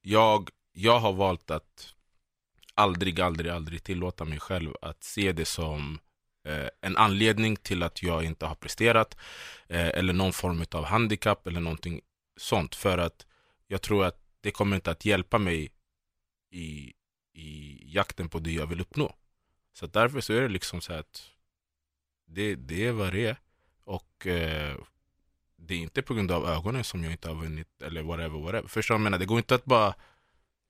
Jag, jag har valt att aldrig, aldrig, aldrig tillåta mig själv att se det som eh, en anledning till att jag inte har presterat eh, eller någon form av handikapp eller någonting sånt. För att jag tror att det kommer inte att hjälpa mig i, i jakten på det jag vill uppnå. Så därför så är det liksom så att det, det är vad det är. Och eh, det är inte på grund av ögonen som jag inte har vunnit eller whatever, whatever. Förstår du vad jag menar? Det går inte att bara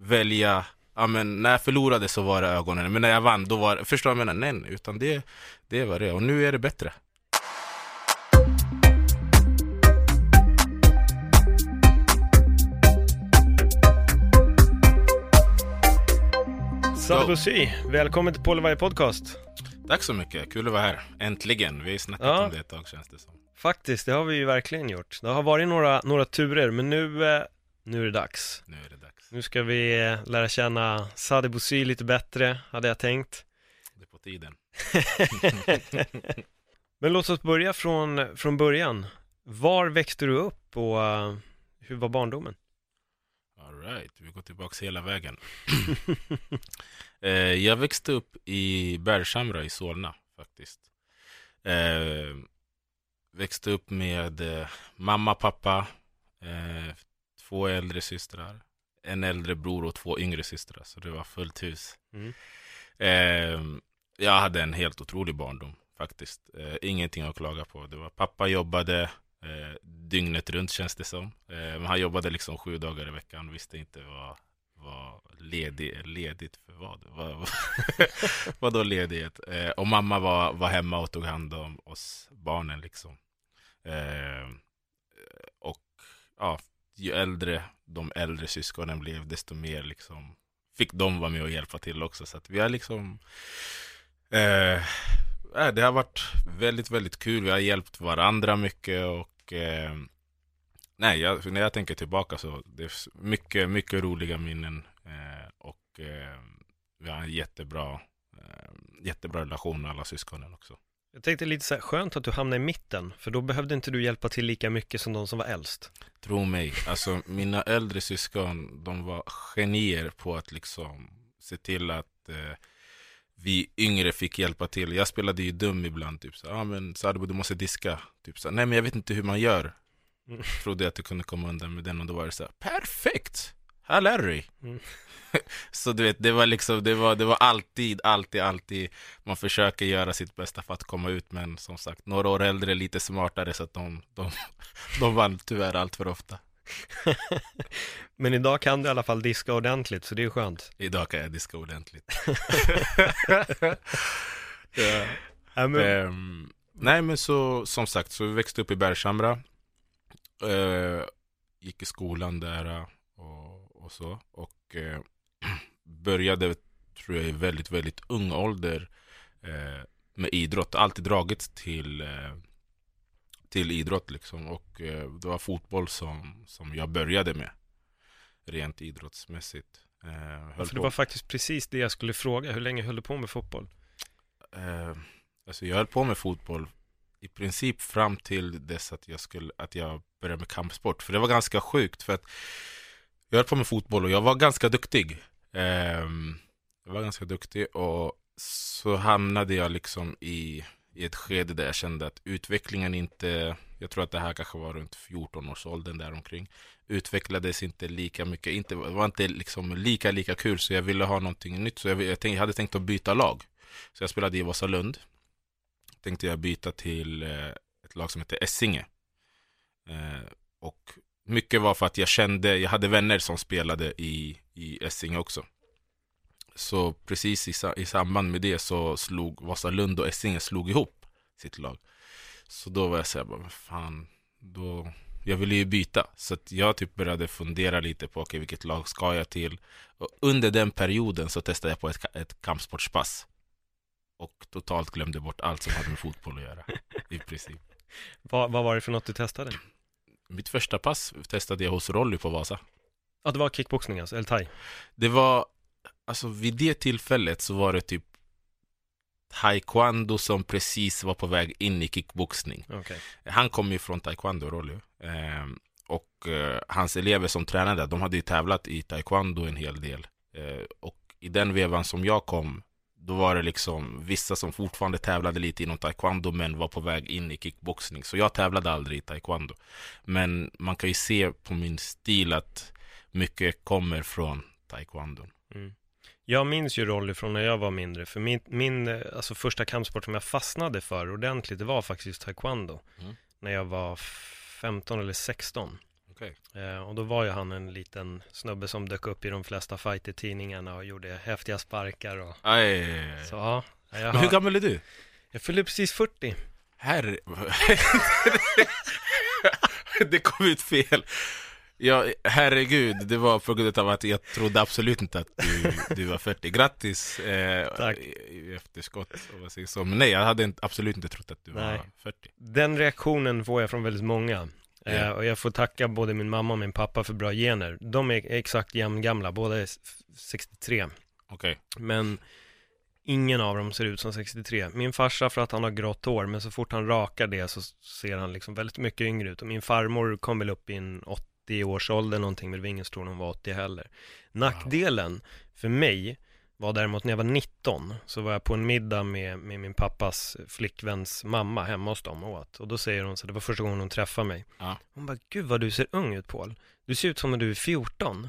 välja Ja men när jag förlorade så var det ögonen, men när jag vann då var det, förstår du vad jag menar? Nej, utan det, det var det och nu är det bättre. Sabusi, välkommen till Paul Podcast. Tack så mycket, kul att vara här. Äntligen, vi har snackat Ja. om det ett tag känns det som. Faktiskt, det har vi ju verkligen gjort. Det har varit några, några turer, men nu, eh, nu är det dags. Nu är det dags. Nu ska vi eh, lära känna Sadi Bouzid lite bättre, hade jag tänkt. Det är på tiden. Men låt oss börja från, från början. Var växte du upp och eh, hur var barndomen? Alright, vi går tillbaka hela vägen. eh, jag växte upp i Bergshamra i Solna faktiskt. Eh, växte upp med eh, mamma, pappa, eh, två äldre systrar, en äldre bror och två yngre systrar. Så det var fullt hus. Mm. Eh, jag hade en helt otrolig barndom faktiskt. Eh, ingenting att klaga på. Det var, pappa jobbade eh, dygnet runt känns det som. Eh, men han jobbade liksom sju dagar i veckan. Visste inte vad, var ledig, ledigt för vad. vad vad då ledighet? Eh, och mamma var, var hemma och tog hand om oss barnen liksom. Eh, och ja, ju äldre de äldre syskonen blev, desto mer liksom fick de vara med och hjälpa till också. Så att vi har liksom eh, det har varit väldigt, väldigt kul. Vi har hjälpt varandra mycket och eh, nej, jag, när jag tänker tillbaka så det är mycket, mycket roliga minnen eh, och eh, vi har en jättebra, eh, jättebra relation med alla syskonen också. Jag tänkte lite så här, skönt att du hamnade i mitten, för då behövde inte du hjälpa till lika mycket som de som var äldst. Tro mig, alltså mina äldre syskon, de var genier på att liksom se till att eh, vi yngre fick hjälpa till. Jag spelade ju dum ibland, typ så ja ah, men Sadbo du måste diska. Typ så nej men jag vet inte hur man gör. Mm. Trodde att du kunde komma undan med den och då var det så här, perfekt! Här lär du dig. Mm. så du vet, det var liksom, det var, det var alltid, alltid, alltid man försöker göra sitt bästa för att komma ut men som sagt, några år äldre, lite smartare så att de, de, de vann tyvärr allt för ofta. Men idag kan du i alla fall diska ordentligt, så det är skönt. Idag kan jag diska ordentligt. ja. Ja, men, Ehm, nej men så som sagt, så vi växte upp i Bergshamra. Eh, gick i skolan där eh, och, och så. Och eh, började, tror jag, i väldigt, väldigt ung ålder eh, med idrott. Alltid dragits till, eh, till idrott liksom. Och eh, det var fotboll som, som jag började med. Rent idrottsmässigt. Höll för det var faktiskt precis det jag skulle fråga, hur länge höll du på med fotboll? Eh, alltså jag höll på med fotboll i princip fram till dess att jag, skulle, att jag började med kampsport. För det var ganska sjukt för att jag höll på med fotboll och jag var ganska duktig. Ehm, jag var ganska duktig och så hamnade jag liksom i, i ett skede där jag kände att utvecklingen inte, jag tror att det här kanske var runt 14-årsåldern däromkring, utvecklades inte lika mycket, inte, det var inte liksom lika lika kul så jag ville ha någonting nytt. Så jag, jag, tänkte, jag hade tänkt att byta lag. Så jag spelade i Vasalund. Tänkte jag byta till eh, ett lag som heter Essinge. Eh, och mycket var för att jag kände, jag hade vänner som spelade i, i Essinge också. Så precis i, i samband med det så slog Vasalund och Essinge slog ihop sitt lag. Så då var jag såhär, bara, fan, då, jag ville ju byta. Så att jag typ började fundera lite på okay, vilket lag ska jag till. Och under den perioden så testade jag på ett, ett kampsportspass. Och totalt glömde bort allt som hade med fotboll att göra. I princip. Vad, vad var det för något du testade? Mitt första pass testade jag hos Rolly på Vasa. Ja, det var kickboxning alltså, eller thai? Det var, alltså vid det tillfället så var det typ taekwondo som precis var på väg in i kickboxning. Okay. Han kom ju från taekwondo, Rolly. Eh, och eh, hans elever som tränade, de hade ju tävlat i taekwondo en hel del. Eh, och i den vevan som jag kom, då var det liksom vissa som fortfarande tävlade lite inom taekwondo men var på väg in i kickboxning. Så jag tävlade aldrig i taekwondo. Men man kan ju se på min stil att mycket kommer från taekwondo. Mm. Jag minns ju Rolly från när jag var mindre, för min, min alltså första kampsport som jag fastnade för ordentligt, det var faktiskt taekwondo. Mm. När jag var 15 eller 16. Okay. Eh, och då var ju han en liten snubbe som dök upp i de flesta fighter-tidningarna och gjorde häftiga sparkar och... Aj, Så ja. Men hur gammal är du? Jag fyllde precis 40. Herre... det kom ut fel. Ja, herregud, det var på grund av att jag trodde absolut inte att du, du var 40. Grattis eh, Tack. i efterskott. Så. Men nej, jag hade absolut inte trott att du nej. var 40. Den reaktionen får jag från väldigt många. Yeah. Och jag får tacka både min mamma och min pappa för bra gener. De är exakt jämngamla, båda är 63. Okej. Okay. Men ingen av dem ser ut som 63. Min farsa för att han har grått hår, men så fort han rakar det så ser han liksom väldigt mycket yngre ut. Och min farmor kom väl upp i en 80 års ålder någonting, men det var ingen tror hon var 80 heller. Nackdelen för mig var däremot när jag var 19 så var jag på en middag med, med min pappas flickväns mamma hemma hos dem och åt. Och då säger hon så det var första gången hon träffade mig. Ja. Hon bara, gud vad du ser ung ut Paul. Du ser ut som när du är 14.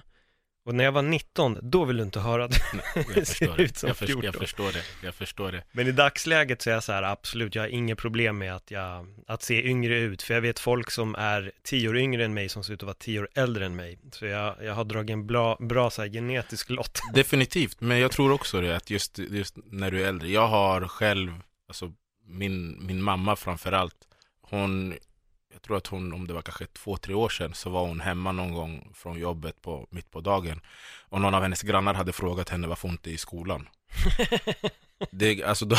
Och när jag var 19, då vill du inte höra att jag förstår som jag, förstår, jag förstår det, jag förstår det. Men i dagsläget så är jag så här, absolut, jag har inget problem med att, jag, att se yngre ut. För jag vet folk som är tio år yngre än mig som ser ut att vara tio år äldre än mig. Så jag, jag har dragit en bra, bra så här, genetisk lott. Definitivt, men jag tror också det, att just, just när du är äldre. Jag har själv, alltså min, min mamma framförallt, hon jag tror att hon, om det var kanske två, tre år sedan, så var hon hemma någon gång från jobbet på, mitt på dagen. Och någon av hennes grannar hade frågat henne varför hon inte är i skolan. det, alltså då,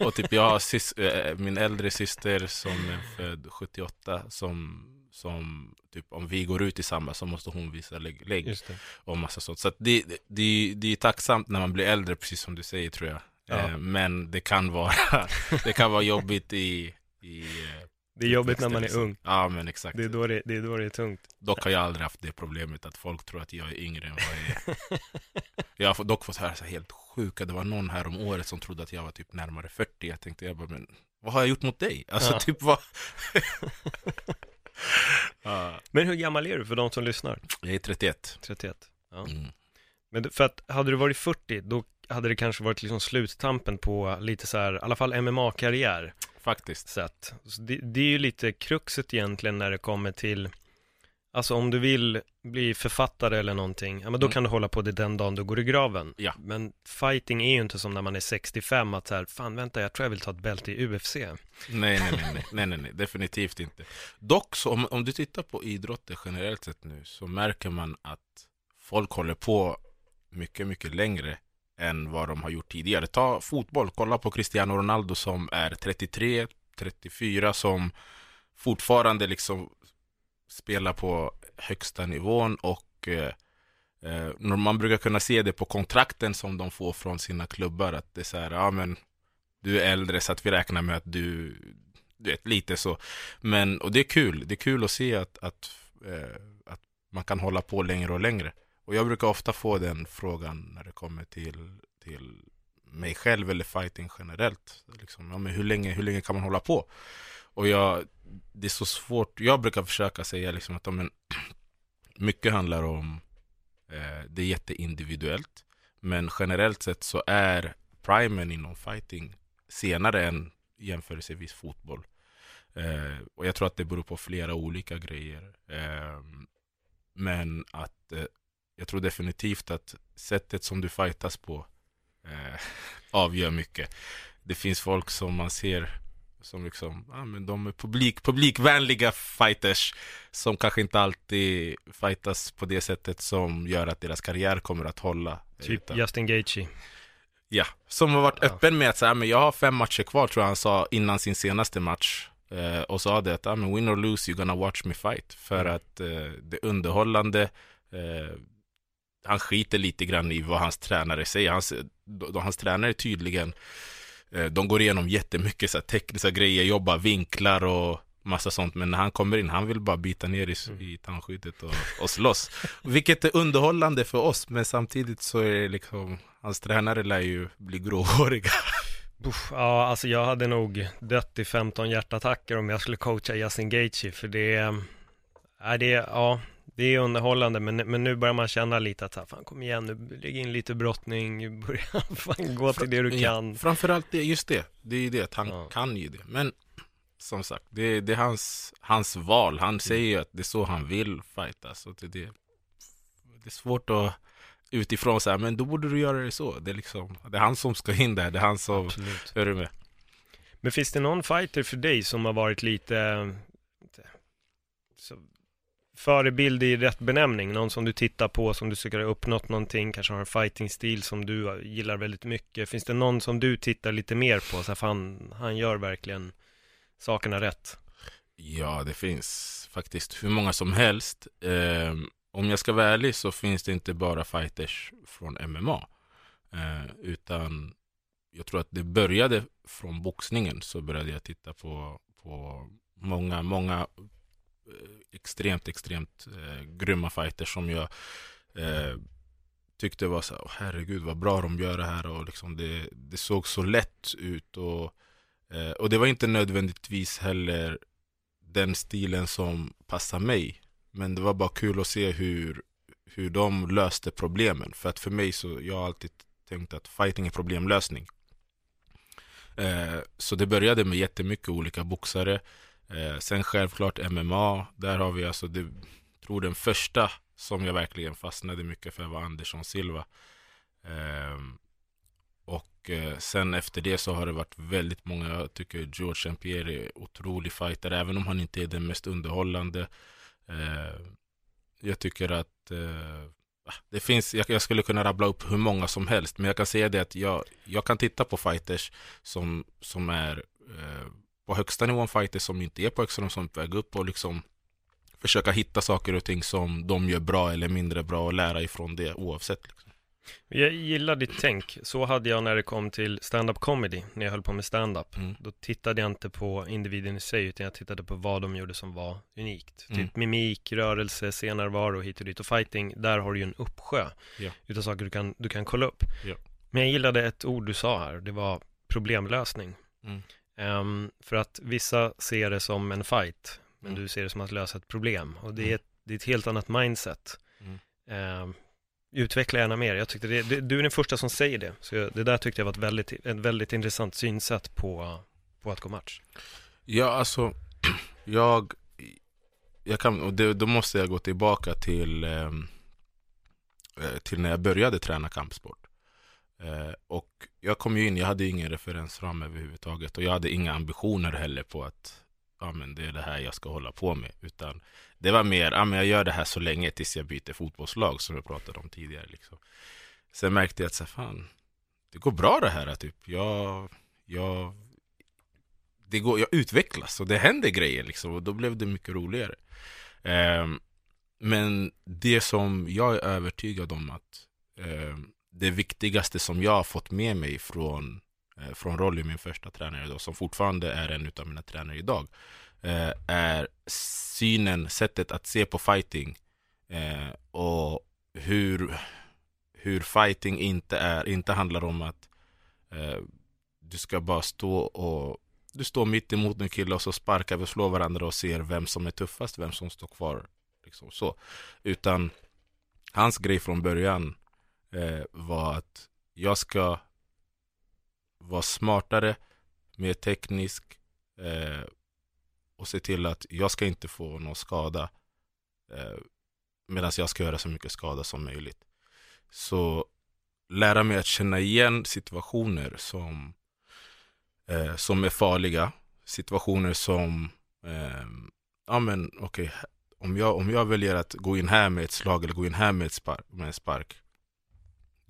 och typ jag har sys, äh, min äldre syster som är född 78, som, som typ om vi går ut tillsammans så måste hon visa lägg, lägg och massa sånt. Så det, det, det är tacksamt när man blir äldre, precis som du säger tror jag. Ja. Eh, men det kan vara, det kan vara jobbigt i, i eh, det är jobbigt när man är ung. Ja, men exakt. Det är, då det, det är då det är tungt. Dock har jag aldrig haft det problemet att folk tror att jag är yngre än vad jag är. jag har dock fått höra så helt sjuka, det var någon här om året som trodde att jag var typ närmare 40. Jag tänkte, jag bara, men vad har jag gjort mot dig? Alltså ja. typ vad... Men hur gammal är du för de som lyssnar? Jag är 31. 31, ja. Mm. Men för att hade du varit 40, då hade det kanske varit liksom sluttampen på lite så här, i alla fall MMA-karriär. Faktiskt. Sätt. Det, det, är ju lite kruxet egentligen när det kommer till Alltså om du vill bli författare eller någonting, ja men då mm. kan du hålla på det den dagen du går i graven. Ja. Men fighting är ju inte som när man är 65, att så här, fan vänta, jag tror jag vill ta ett bälte i UFC. Nej, nej, nej, nej, nej, nej, nej, definitivt inte. Dock så, om, om du tittar på idrotter generellt sett nu, så märker man att folk håller på mycket, mycket längre än vad de har gjort tidigare. Ta fotboll, kolla på Cristiano Ronaldo som är 33, 34 som fortfarande liksom spelar på högsta nivån och eh, eh man brukar kunna se det på kontrakten som de får från sina klubbar att det är så här, ja men du är äldre så att vi räknar med att du, du vet, lite så. Men, och det är kul, det är kul att se att, att, eh, att man kan hålla på längre och längre. Och jag brukar ofta få den frågan när det kommer till, till mig själv eller fighting generellt. Liksom, ja, men hur, länge, hur länge kan man hålla på? Och jag, det är så svårt. Jag brukar försöka säga liksom att ja, men, mycket handlar om, eh, det är jätteindividuellt. Men generellt sett så är primen inom fighting senare än jämförelsevis fotboll. Eh, och jag tror att det beror på flera olika grejer. Eh, men att eh, jag tror definitivt att sättet som du fightas på eh, avgör mycket. Det finns folk som man ser som liksom, ja men de är publik, publikvänliga fighters som kanske inte alltid fightas på det sättet som gör att deras karriär kommer att hålla. Typ Utan- Justin Gaethje. Ja, som har varit öppen med att säga, men jag har fem matcher kvar tror jag han sa innan sin senaste match. Eh, och sa det att, ah, men win or lose you're gonna watch me fight. För Mm. att eh, det underhållande. Eh, han skiter lite grann i vad hans tränare säger. Hans, då, hans tränare tydligen, eh, de går igenom jättemycket så här, tekniska grejer, jobbar vinklar och massa sånt. Men när han kommer in, han vill bara bita ner i, Mm. i tandskyddet och, och slåss. Vilket är underhållande för oss, men samtidigt så är det liksom, hans tränare lär ju bli gråhåriga. Uff, ja, alltså jag hade nog dött i 15 hjärtattacker om jag skulle coacha Justin Gaethje för det är, är det, ja, det är underhållande men, men nu börjar man känna lite att, fan kom igen nu, lägg in lite brottning, börja fan gå till det du kan. Ja, framförallt det, just det. Det är ju det, att han Ja. kan ju det. Men som sagt, det, det är hans, hans val. Han säger ju att det är så han vill fighta. Så det, det, det är svårt att utifrån säga, men då borde du göra det så. Det är liksom, det är han som ska in där. Det är han som, Absolut. är du med? Men finns det någon fighter för dig som har varit lite så, förebild i rätt benämning? Någon som du tittar på, som du tycker har uppnått någonting, kanske har en fighting-stil som du gillar väldigt mycket. Finns det någon som du tittar lite mer på? Så att fan, han gör verkligen sakerna rätt. Ja, det finns faktiskt hur många som helst. Eh, om jag ska vara ärlig så finns det inte bara fighters från MMA. Eh, utan jag tror att det började från boxningen så började jag titta på, på många, många Eh, extremt, extremt eh, grymma fighters som jag eh, tyckte var så här, herregud vad bra de gör det här och liksom det, det såg så lätt ut och, eh, och det var inte nödvändigtvis heller den stilen som passar mig. Men det var bara kul att se hur, hur de löste problemen. För att för mig så, jag har alltid tänkt att fighting är problemlösning. Eh, så det började med jättemycket olika boxare. Eh, sen självklart MMA, där har vi alltså, det, tror den första som jag verkligen fastnade mycket för var Andersson Silva. Eh, och eh, sen efter det så har det varit väldigt många, jag tycker George St. Pierre är otrolig fighter, även om han inte är den mest underhållande. Eh, jag tycker att eh, ah, det finns, jag, jag skulle kunna rabbla upp hur många som helst, men jag kan säga det att jag, jag kan titta på fighters som, som är eh, på högsta nivån fighters som inte är på högsta nivån, som är på väg upp och liksom försöka hitta saker och ting som de gör bra eller mindre bra och lära ifrån det oavsett. Liksom. Jag gillar ditt tänk. Så hade jag när det kom till stand-up comedy, när jag höll på med stand-up. Mm. Då tittade jag inte på individen i sig, utan jag tittade på vad de gjorde som var unikt. Mm. Typ mimik, rörelse, scenärvaro, hit och dit. Och fighting, där har du ju en uppsjö Ja. utav saker du kan, du kan kolla upp. Ja. Men jag gillade ett ord du sa här, det var problemlösning. Mm. Ehm, för att vissa ser det som en fight, men Mm. du ser det som att lösa ett problem. Och det är Mm. ett, det är ett helt annat mindset. Mm. Ehm, utveckla gärna mer. Jag tyckte det, det, du är den första som säger det. Så jag, det där tyckte jag var ett väldigt, ett väldigt intressant synsätt på, på att gå match. Ja, alltså jag, jag kan, och det, då måste jag gå tillbaka till, ehm, eh, till när jag började träna kampsport. Eh, och jag kom ju in, jag hade ingen referensram överhuvudtaget och jag hade inga ambitioner heller på att ja, men det är det här jag ska hålla på med. Utan det var mer, ja, men jag gör det här så länge tills jag byter fotbollslag som jag pratade om tidigare. Liksom. Sen märkte jag att så fan, det går bra det här. Typ. Jag, jag, det går, jag utvecklas och det händer grejer liksom, och då blev det mycket roligare. Eh, men det som jag är övertygad om att eh, det viktigaste som jag har fått med mig från, eh, från Rolly, min första tränare då, som fortfarande är en av mina tränare idag, eh, är synen, sättet att se på fighting eh, och hur, hur fighting inte är, inte handlar om att eh, du ska bara stå och du står mitt emot en kille och så sparkar vi och slår varandra och ser vem som är tuffast, vem som står kvar. Liksom så. Utan hans grej från början eh, var att jag ska vara smartare, mer teknisk eh, och se till att jag ska inte få någon skada eh, medan jag ska göra så mycket skada som möjligt. Så lära mig att känna igen situationer som, eh, som är farliga, situationer som, eh, ja men okej, okay, om, jag, om jag väljer att gå in här med ett slag eller gå in här med, ett spark, med en spark,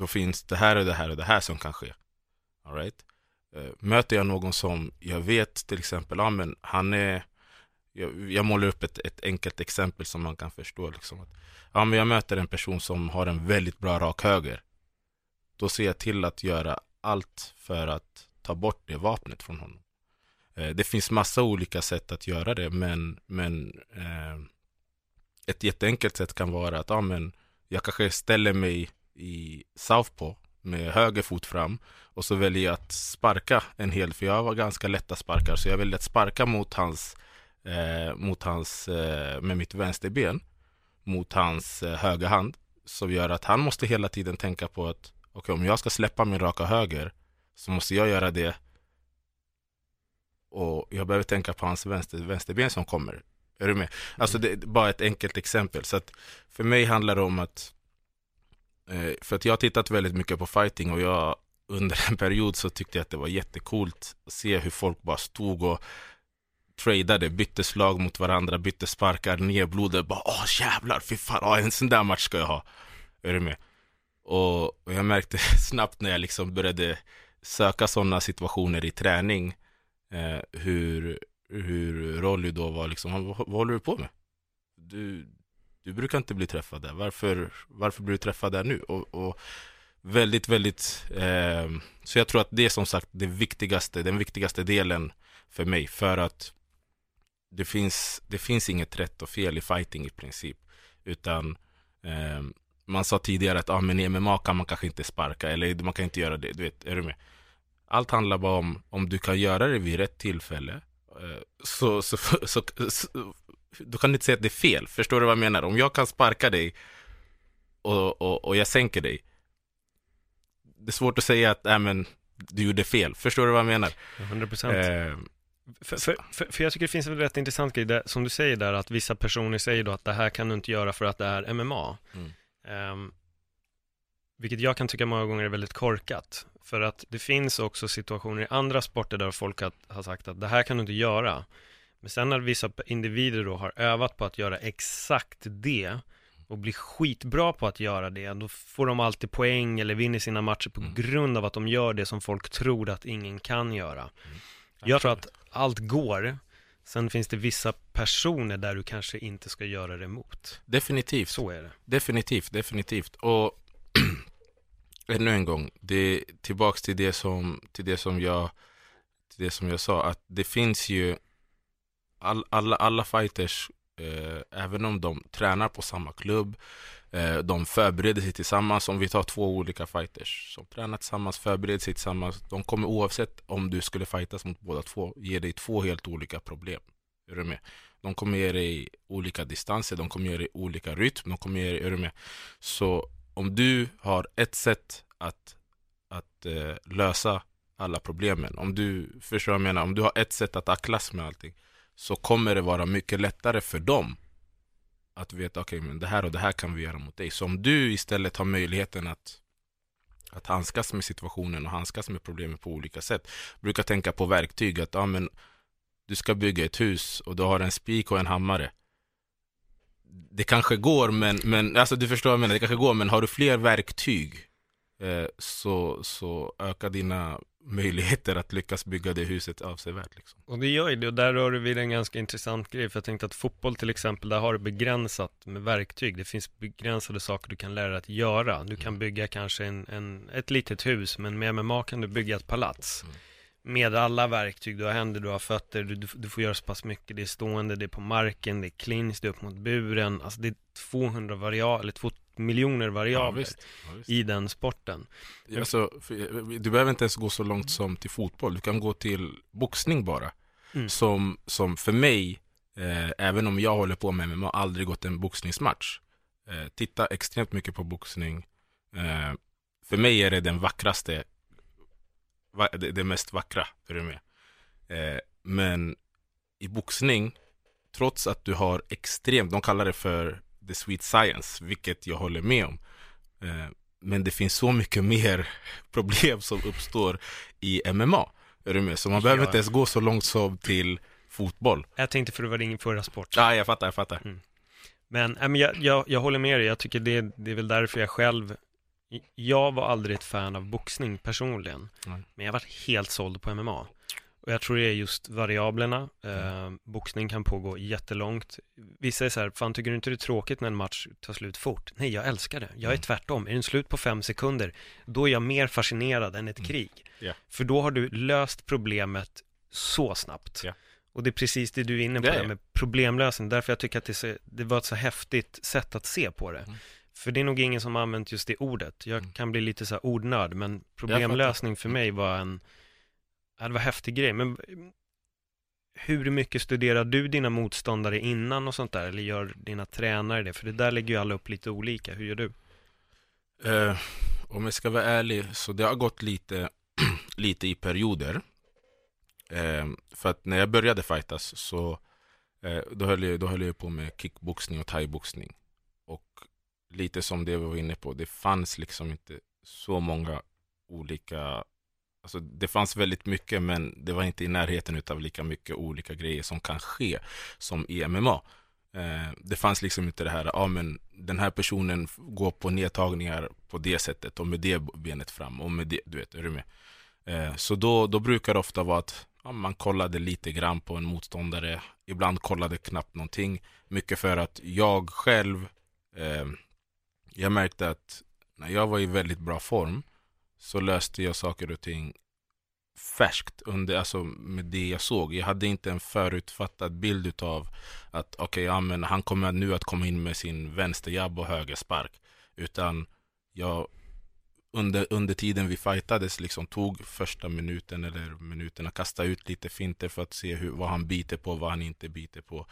då finns det här och det här och det här som kan ske. All right? Eh, möter jag någon som jag vet till exempel, ja men han är jag, jag målar upp ett, ett, enkelt exempel som man kan förstå. Liksom, att, ja, men jag möter en person som har en väldigt bra rak höger. Då ser jag till att göra allt för att ta bort det vapnet från honom. Eh, det finns massa olika sätt att göra det, men, men eh, ett jätteenkelt sätt kan vara att ja, men jag kanske ställer mig i southpaw med höger fot fram och så väljer jag att sparka en hel, för jag var ganska lätta sparkar, så jag väljer att sparka mot hans, eh, mot hans eh, med mitt vänsterben mot hans eh, högra hand som gör att han måste hela tiden tänka på att okay, om jag ska släppa min raka höger så måste jag göra det och jag behöver tänka på hans vänster, vänsterben som kommer. Är du med? Alltså det är bara ett enkelt exempel. Så att för mig handlar det om att Eh, för att jag har tittat väldigt mycket på fighting och jag under en period så tyckte jag att det var jättekult att se hur folk bara stod och tradade, bytte slag mot varandra, bytte sparkar, nedblodade, bara åh jävlar, fy fan, åh, en sån där match ska jag ha. Är du med? Och, och jag märkte snabbt när jag liksom började söka sådana situationer i träning eh, hur, hur Rolly då var liksom, vad, vad håller du på med? Du, du brukar inte bli träffad där, varför, varför blir du träffad där nu? Och, och väldigt, väldigt, eh, så jag tror att det är som sagt det viktigaste, den viktigaste delen för mig, för att det finns, det finns inget rätt och fel i fighting i princip, utan eh, man sa tidigare att ah, men i MMA kan man kanske inte sparka eller man kan inte göra det, du vet, är du med? Allt handlar bara om om du kan göra det vid rätt tillfälle eh, så, så, så, så, så då kan du inte säga att det är fel. Förstår du vad jag menar? Om jag kan sparka dig och, och, och jag sänker dig. Det är svårt att säga att äh, men, du gjorde fel. Förstår du vad jag menar? 100 procent. Eh, för, för, för, jag tycker det finns en rätt intressant grej, där, som du säger där, att vissa personer säger då att det här kan du inte göra för att det är MMA. Mm. Um, vilket jag kan tycka många gånger är väldigt korkat. För att det finns också situationer i andra sporter där folk har, har sagt att det här kan du inte göra. Men sen när vissa individer då har övat på att göra exakt det och blir skitbra på att göra det, då får de alltid poäng eller vinner sina matcher på mm. grund av att de gör det som folk tror att ingen kan göra. Mm. Jag tror att allt går, sen finns det vissa personer där du kanske inte ska göra det mot. Definitivt. Så är det. Definitivt, definitivt. Och ännu en gång, det tillbaks till det som, till det som jag till det som jag sa, att det finns ju all, alla, alla fighters, eh, även om de tränar på samma klubb, eh, de förbereder sig tillsammans. Om vi tar två olika fighters som tränar tillsammans, förbereder sig tillsammans. De kommer oavsett om du skulle fightas mot båda två, ge dig två helt olika problem. Är du med? De kommer ge dig olika distanser, de kommer ge dig olika rytm, de kommer ge dig, är du med? Så om du har ett sätt att, att eh, lösa alla problemen, om du, förstår vad jag menar, om du har ett sätt att tacklas med allting, så kommer det vara mycket lättare för dem att veta, okej okay, men det här och det här kan vi göra mot dig. Så om du istället har möjligheten att att handskas med situationen och handskas med problemen på olika sätt. brukar tänka på verktyg, att ja, men, du ska bygga ett hus och du har en spik och en hammare. Det kanske går, men, men alltså du förstår vad jag menar, det kanske går, men har du fler verktyg eh, så, så ökar dina möjligheter att lyckas bygga det huset avsevärt. Liksom. Och det gör ju det, och där rör du vid en ganska intressant grej, för jag tänkte att fotboll till exempel, där har du begränsat med verktyg. Det finns begränsade saker du kan lära dig att göra. Du kan mm. bygga kanske en, en, ett litet hus, men med MMA kan du bygga ett palats. Mm. Med alla verktyg, du har händer, du har fötter, du, du, får göra så pass mycket. Det är stående, det är på marken, det är clinch, det är upp mot buren. Alltså det är 200 variabler, eller miljoner variabler ja, visst. Ja, visst. i den sporten. Alltså, du behöver inte ens gå så långt som till fotboll. Du kan gå till boxning bara. Mm. Som, som för mig, eh, även om jag håller på med MMA, aldrig gått en boxningsmatch. Eh, titta extremt mycket på boxning. Eh, för mig är det den vackraste, va, det, det, mest vackra. Är du med? Eh, men i boxning, trots att du har extremt, de kallar det för the sweet science, vilket jag håller med om. Eh, men det finns så mycket mer problem som uppstår i MMA. Är du med? Så man behöver inte ens gå så långt som till fotboll. Jag tänkte för det var din förra sport. Ja, jag fattar, jag fattar. Men, äh, men jag, jag, jag håller med dig, jag tycker det, det är väl därför jag själv Jag var aldrig ett fan av boxning personligen Nej. Men jag var helt såld på MMA Och jag tror det är just variablerna eh, Boxning kan pågå jättelångt Vissa är så här, fan tycker du inte det är tråkigt när en match tar slut fort? Nej, jag älskar det, jag är Mm. tvärtom Är den slut på fem sekunder Då är jag mer fascinerad än ett Mm. krig Ja. För då har du löst problemet så snabbt Ja. Och det är precis det du är inne på, det här med problemlösning. Därför jag tycker att det, är så, det var ett så häftigt sätt att se på det. Mm. För det är nog ingen som har använt just det ordet. Jag Mm. kan bli lite så här ordnörd, men problemlösning för mig var en, ja, det var en häftig grej. Men hur mycket studerar du dina motståndare innan och sånt där? Eller gör dina tränare det? För det där lägger ju alla upp lite olika. Hur gör du? Eh, om jag ska vara ärlig, så det har gått lite, lite i perioder. Eh, för att när jag började fightas så eh, då, höll jag, då höll jag på med kickboxning och thaiboxning. Och lite som det vi var inne på, det fanns liksom inte så många olika Alltså det fanns väldigt mycket men det var inte i närheten av lika mycket olika grejer som kan ske som i MMA. Eh, det fanns liksom inte det här, ja men den här personen går på nedtagningar på det sättet och med det benet fram och med det, du vet, är du med? Eh, så då, då brukar det ofta vara att ja, man kollade lite grann på en motståndare, ibland kollade knappt någonting. Mycket för att jag själv, eh, jag märkte att när jag var i väldigt bra form så löste jag saker och ting färskt under, alltså med det jag såg. Jag hade inte en förutfattad bild utav att okej, ja, men han kommer nu att komma in med sin vänsterjabb och högerspark. Utan jag under, under tiden vi fightades liksom tog första minuten eller minuterna, kastade ut lite finter för att se hur, vad han biter på, vad han inte biter på.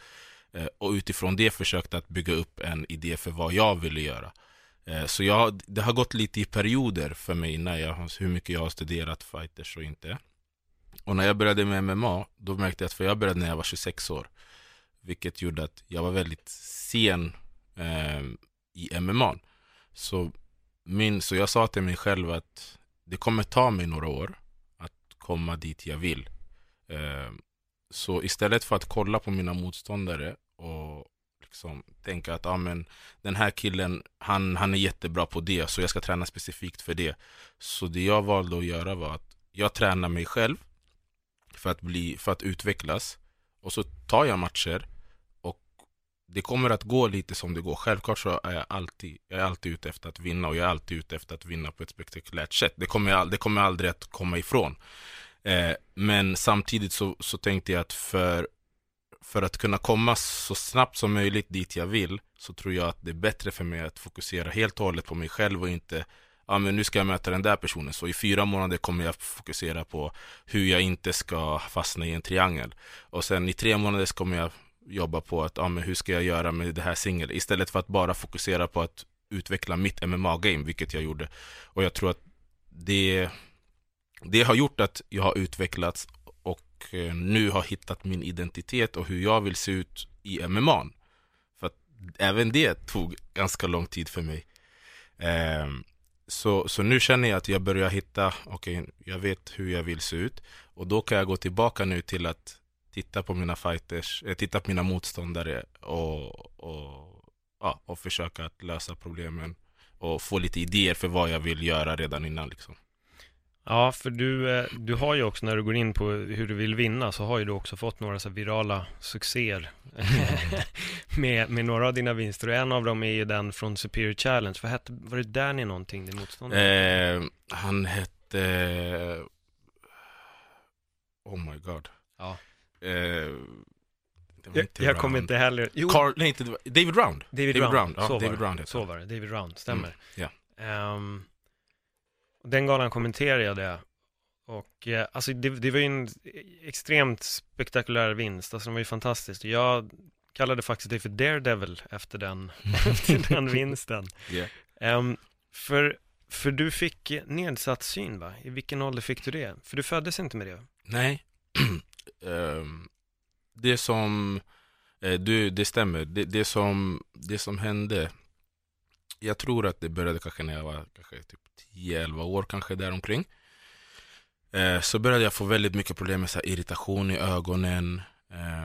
Eh, och utifrån det försökte att bygga upp en idé för vad jag ville göra. Eh, så jag, det har gått lite i perioder för mig när jag, hur mycket jag har studerat fighters och inte. Och när jag började med MMA, då märkte jag att för jag började när jag var 26 år. Vilket gjorde att jag var väldigt sen eh, i MMA. Så, min, så jag sa till mig själv att det kommer ta mig några år att komma dit jag vill. Eh, så istället för att kolla på mina motståndare och liksom tänka att ah, men, den här killen, han, han är jättebra på det, så jag ska träna specifikt för det. Så det jag valde att göra var att jag tränar mig själv för att, bli, för att utvecklas. Och så tar jag matcher och det kommer att gå lite som det går. Självklart så är jag alltid, jag är alltid ute efter att vinna och jag är alltid ute efter att vinna på ett spektakulärt sätt. Det kommer, jag, det kommer jag aldrig att komma ifrån. Eh, men samtidigt så, så tänkte jag att för, för att kunna komma så snabbt som möjligt dit jag vill så tror jag att det är bättre för mig att fokusera helt och hållet på mig själv och inte ja men nu ska jag möta den där personen. Så i fyra månader kommer jag fokusera på hur jag inte ska fastna i en triangel. Och sen i tre månader så kommer jag jobba på att ja men hur ska jag göra med det här singel? Istället för att bara fokusera på att utveckla mitt MMA-game vilket jag gjorde. Och jag tror att det det har gjort att jag har utvecklats och eh, nu har hittat min identitet och hur jag vill se ut i MMA. För att även det tog ganska lång tid för mig. Ehm, så, så nu känner jag att jag börjar hitta, okej, jag vet hur jag vill se ut. Och då kan jag gå tillbaka nu till att titta på mina fighters, eh, titta på mina motståndare och, och, ja, och försöka att lösa problemen. Och få lite idéer för vad jag vill göra redan innan liksom. Ja, för du, eh, du har ju också när du går in på hur du vill vinna så har ju du också fått några så virala succéer med, med några av dina vinster och en av dem är ju den från Superior Challenge. Vad hette, var det Danny någonting, din motståndare? Eh, han hette... Oh my god. Ja. Eh, jag jag kommer inte heller... Jo, Carl, nej, inte, David Round. David, David Round. Round, ja, så, David var det. Round så var det, David Round, stämmer. ja. Ehm, den galan kommenterade jag det. Och eh, alltså det, det var ju en extremt spektakulär vinst, alltså den var ju fantastisk. Jag kallade faktiskt dig för Daredevil efter den, efter den vinsten. Yeah. Ehm, för, för du fick nedsatt syn va? I vilken ålder fick du det? För du föddes inte med det? Nej. Ehm, det som... Eh, du, det stämmer. Det, det, som, det som hände... Jag tror att det började kanske när jag var kanske typ 10-11 år, kanske däromkring. Eh, så började jag få väldigt mycket problem med så här, irritation i ögonen. Eh,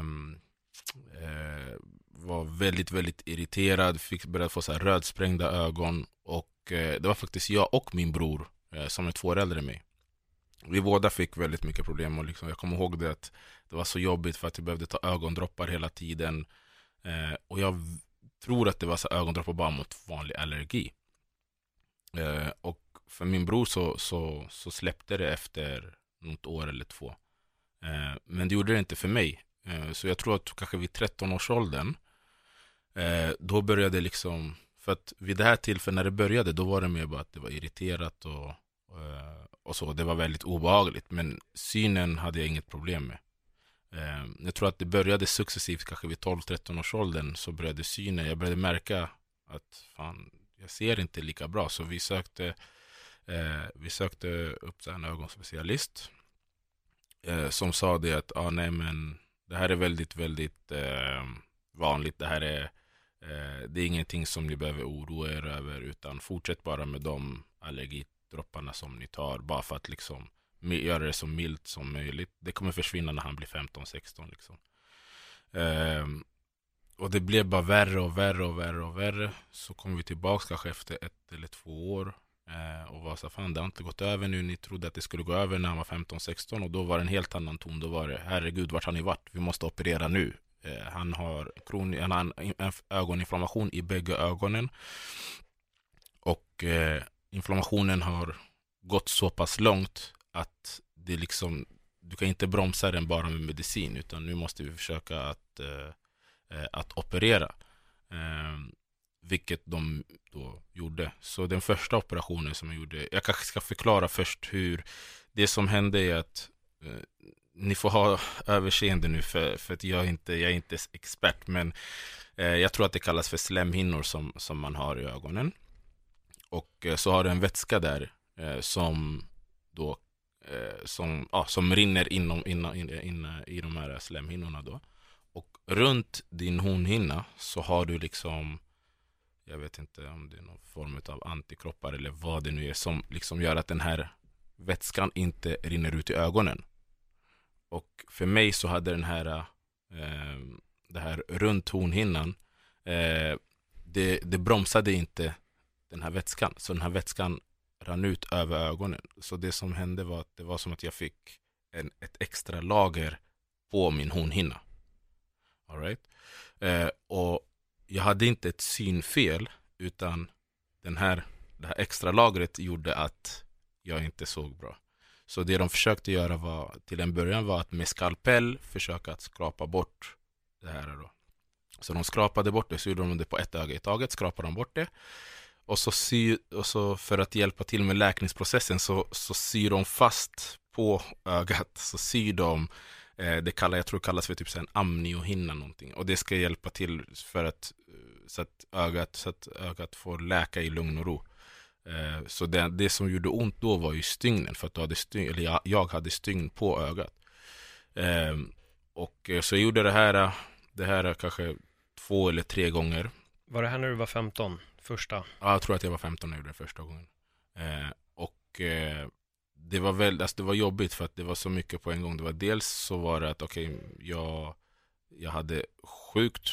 eh, var väldigt, väldigt irriterad, fick, började få så här rödsprängda ögon. Och eh, det var faktiskt jag och min bror eh, som är två år äldre än mig. Vi båda fick väldigt mycket problem och liksom, jag kommer ihåg det att det var så jobbigt för att jag behövde ta ögondroppar hela tiden. Eh, och jag tror att det var så ögondroppar bara mot vanlig allergi. Eh, och för min bror så, så, så släppte det efter något år eller två. Eh, men det gjorde det inte för mig. Eh, så jag tror att kanske vid 13-årsåldern eh, då började liksom, för att vid det här tillfället när det började då var det mer bara att det var irriterat och, eh, och så. Det var väldigt obehagligt. Men synen hade jag inget problem med. Ehm, jag tror att det började successivt, kanske vid 12-13 års åldern så började synen, jag började märka att fan, jag ser inte lika bra. Så vi sökte, eh, vi sökte upp en ögonspecialist eh, som sa det att ah, nej, men det här är väldigt, väldigt eh, vanligt. Det här är, eh, det är ingenting som ni behöver oroa er över utan fortsätt bara med de allergidropparna som ni tar bara för att liksom göra det så milt som möjligt. Det kommer försvinna när han blir 15-16 liksom. Um, och det blev bara värre och värre och värre och värre. Så kom vi tillbaka kanske efter ett eller två år. eh, och var så fan det har inte gått över nu. Ni trodde att det skulle gå över när han var 15-16 och då var det en helt annan ton. Då var det herregud vart har ni varit? Vi måste operera nu. Eh, han har kron, en, en, en ögoninflammation i bägge ögonen. Och eh, inflammationen har gått så pass långt att det liksom, du kan inte bromsa den bara med medicin utan nu måste vi försöka att, eh, eh att operera. Eh, vilket de då gjorde. Så den första operationen som jag gjorde, jag kanske ska förklara först hur det som hände är att eh, ni får ha överseende nu för, för att jag är inte, jag är inte expert men eh, jag tror att det kallas för slemhinnor som, som man har i ögonen. Och eh, så har du en vätska där eh, som då Eh, som, ja, som rinner inom, in, in, in, i de här slemhinnorna då. Och runt din hornhinna så har du liksom jag vet inte om det är någon form av antikroppar eller vad det nu är som liksom gör att den här vätskan inte rinner ut i ögonen. Och för mig så hade den här eh, det här runt hornhinnan eh, det, det bromsade inte den här vätskan. Så den här vätskan rann ut över ögonen. Så det som hände var att det var som att jag fick en, ett extra lager på min hornhinna. All right? Eh, och jag hade inte ett synfel utan den här, det här extra lagret gjorde att jag inte såg bra. Så det de försökte göra var till en början var att med skalpell försöka att skrapa bort det här. Då. Så de skrapade bort det, så gjorde de det på ett öga i taget, skrapade de bort det. Och så, sy, och så för att hjälpa till med läkningsprocessen så, så syr de fast på ögat. Så syr de, eh, det kallar, jag tror det kallas för typ en amniohinna någonting. Och det ska hjälpa till för att, eh, så att, ögat, så att ögat får läka i lugn och ro. Eh, så det, det som gjorde ont då var ju stygnen, för att du hade stygn, eller jag, jag hade stygn på ögat. Ehm, eh, och så jag gjorde det här, eh, det här kanske två eller tre gånger. Var det här när du var 15? Första? Ja, jag tror att jag var 15 när jag gjorde det första gången. Eh, och eh, det var väl, alltså det var jobbigt för att det var så mycket på en gång. Det var dels så var det att okej, okay, jag, jag hade sjukt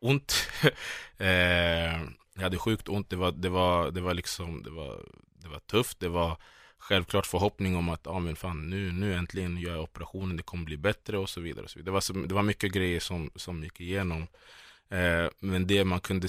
ont. eh, jag hade sjukt ont. Det var, det var, det var liksom, det var, det var tufft. Det var självklart förhoppning om att, ah, men fan, nu, nu äntligen gör jag operationen, det kommer bli bättre och så vidare. Och så vidare. Det, var så, det var mycket grejer som, som gick igenom. Eh, men det man kunde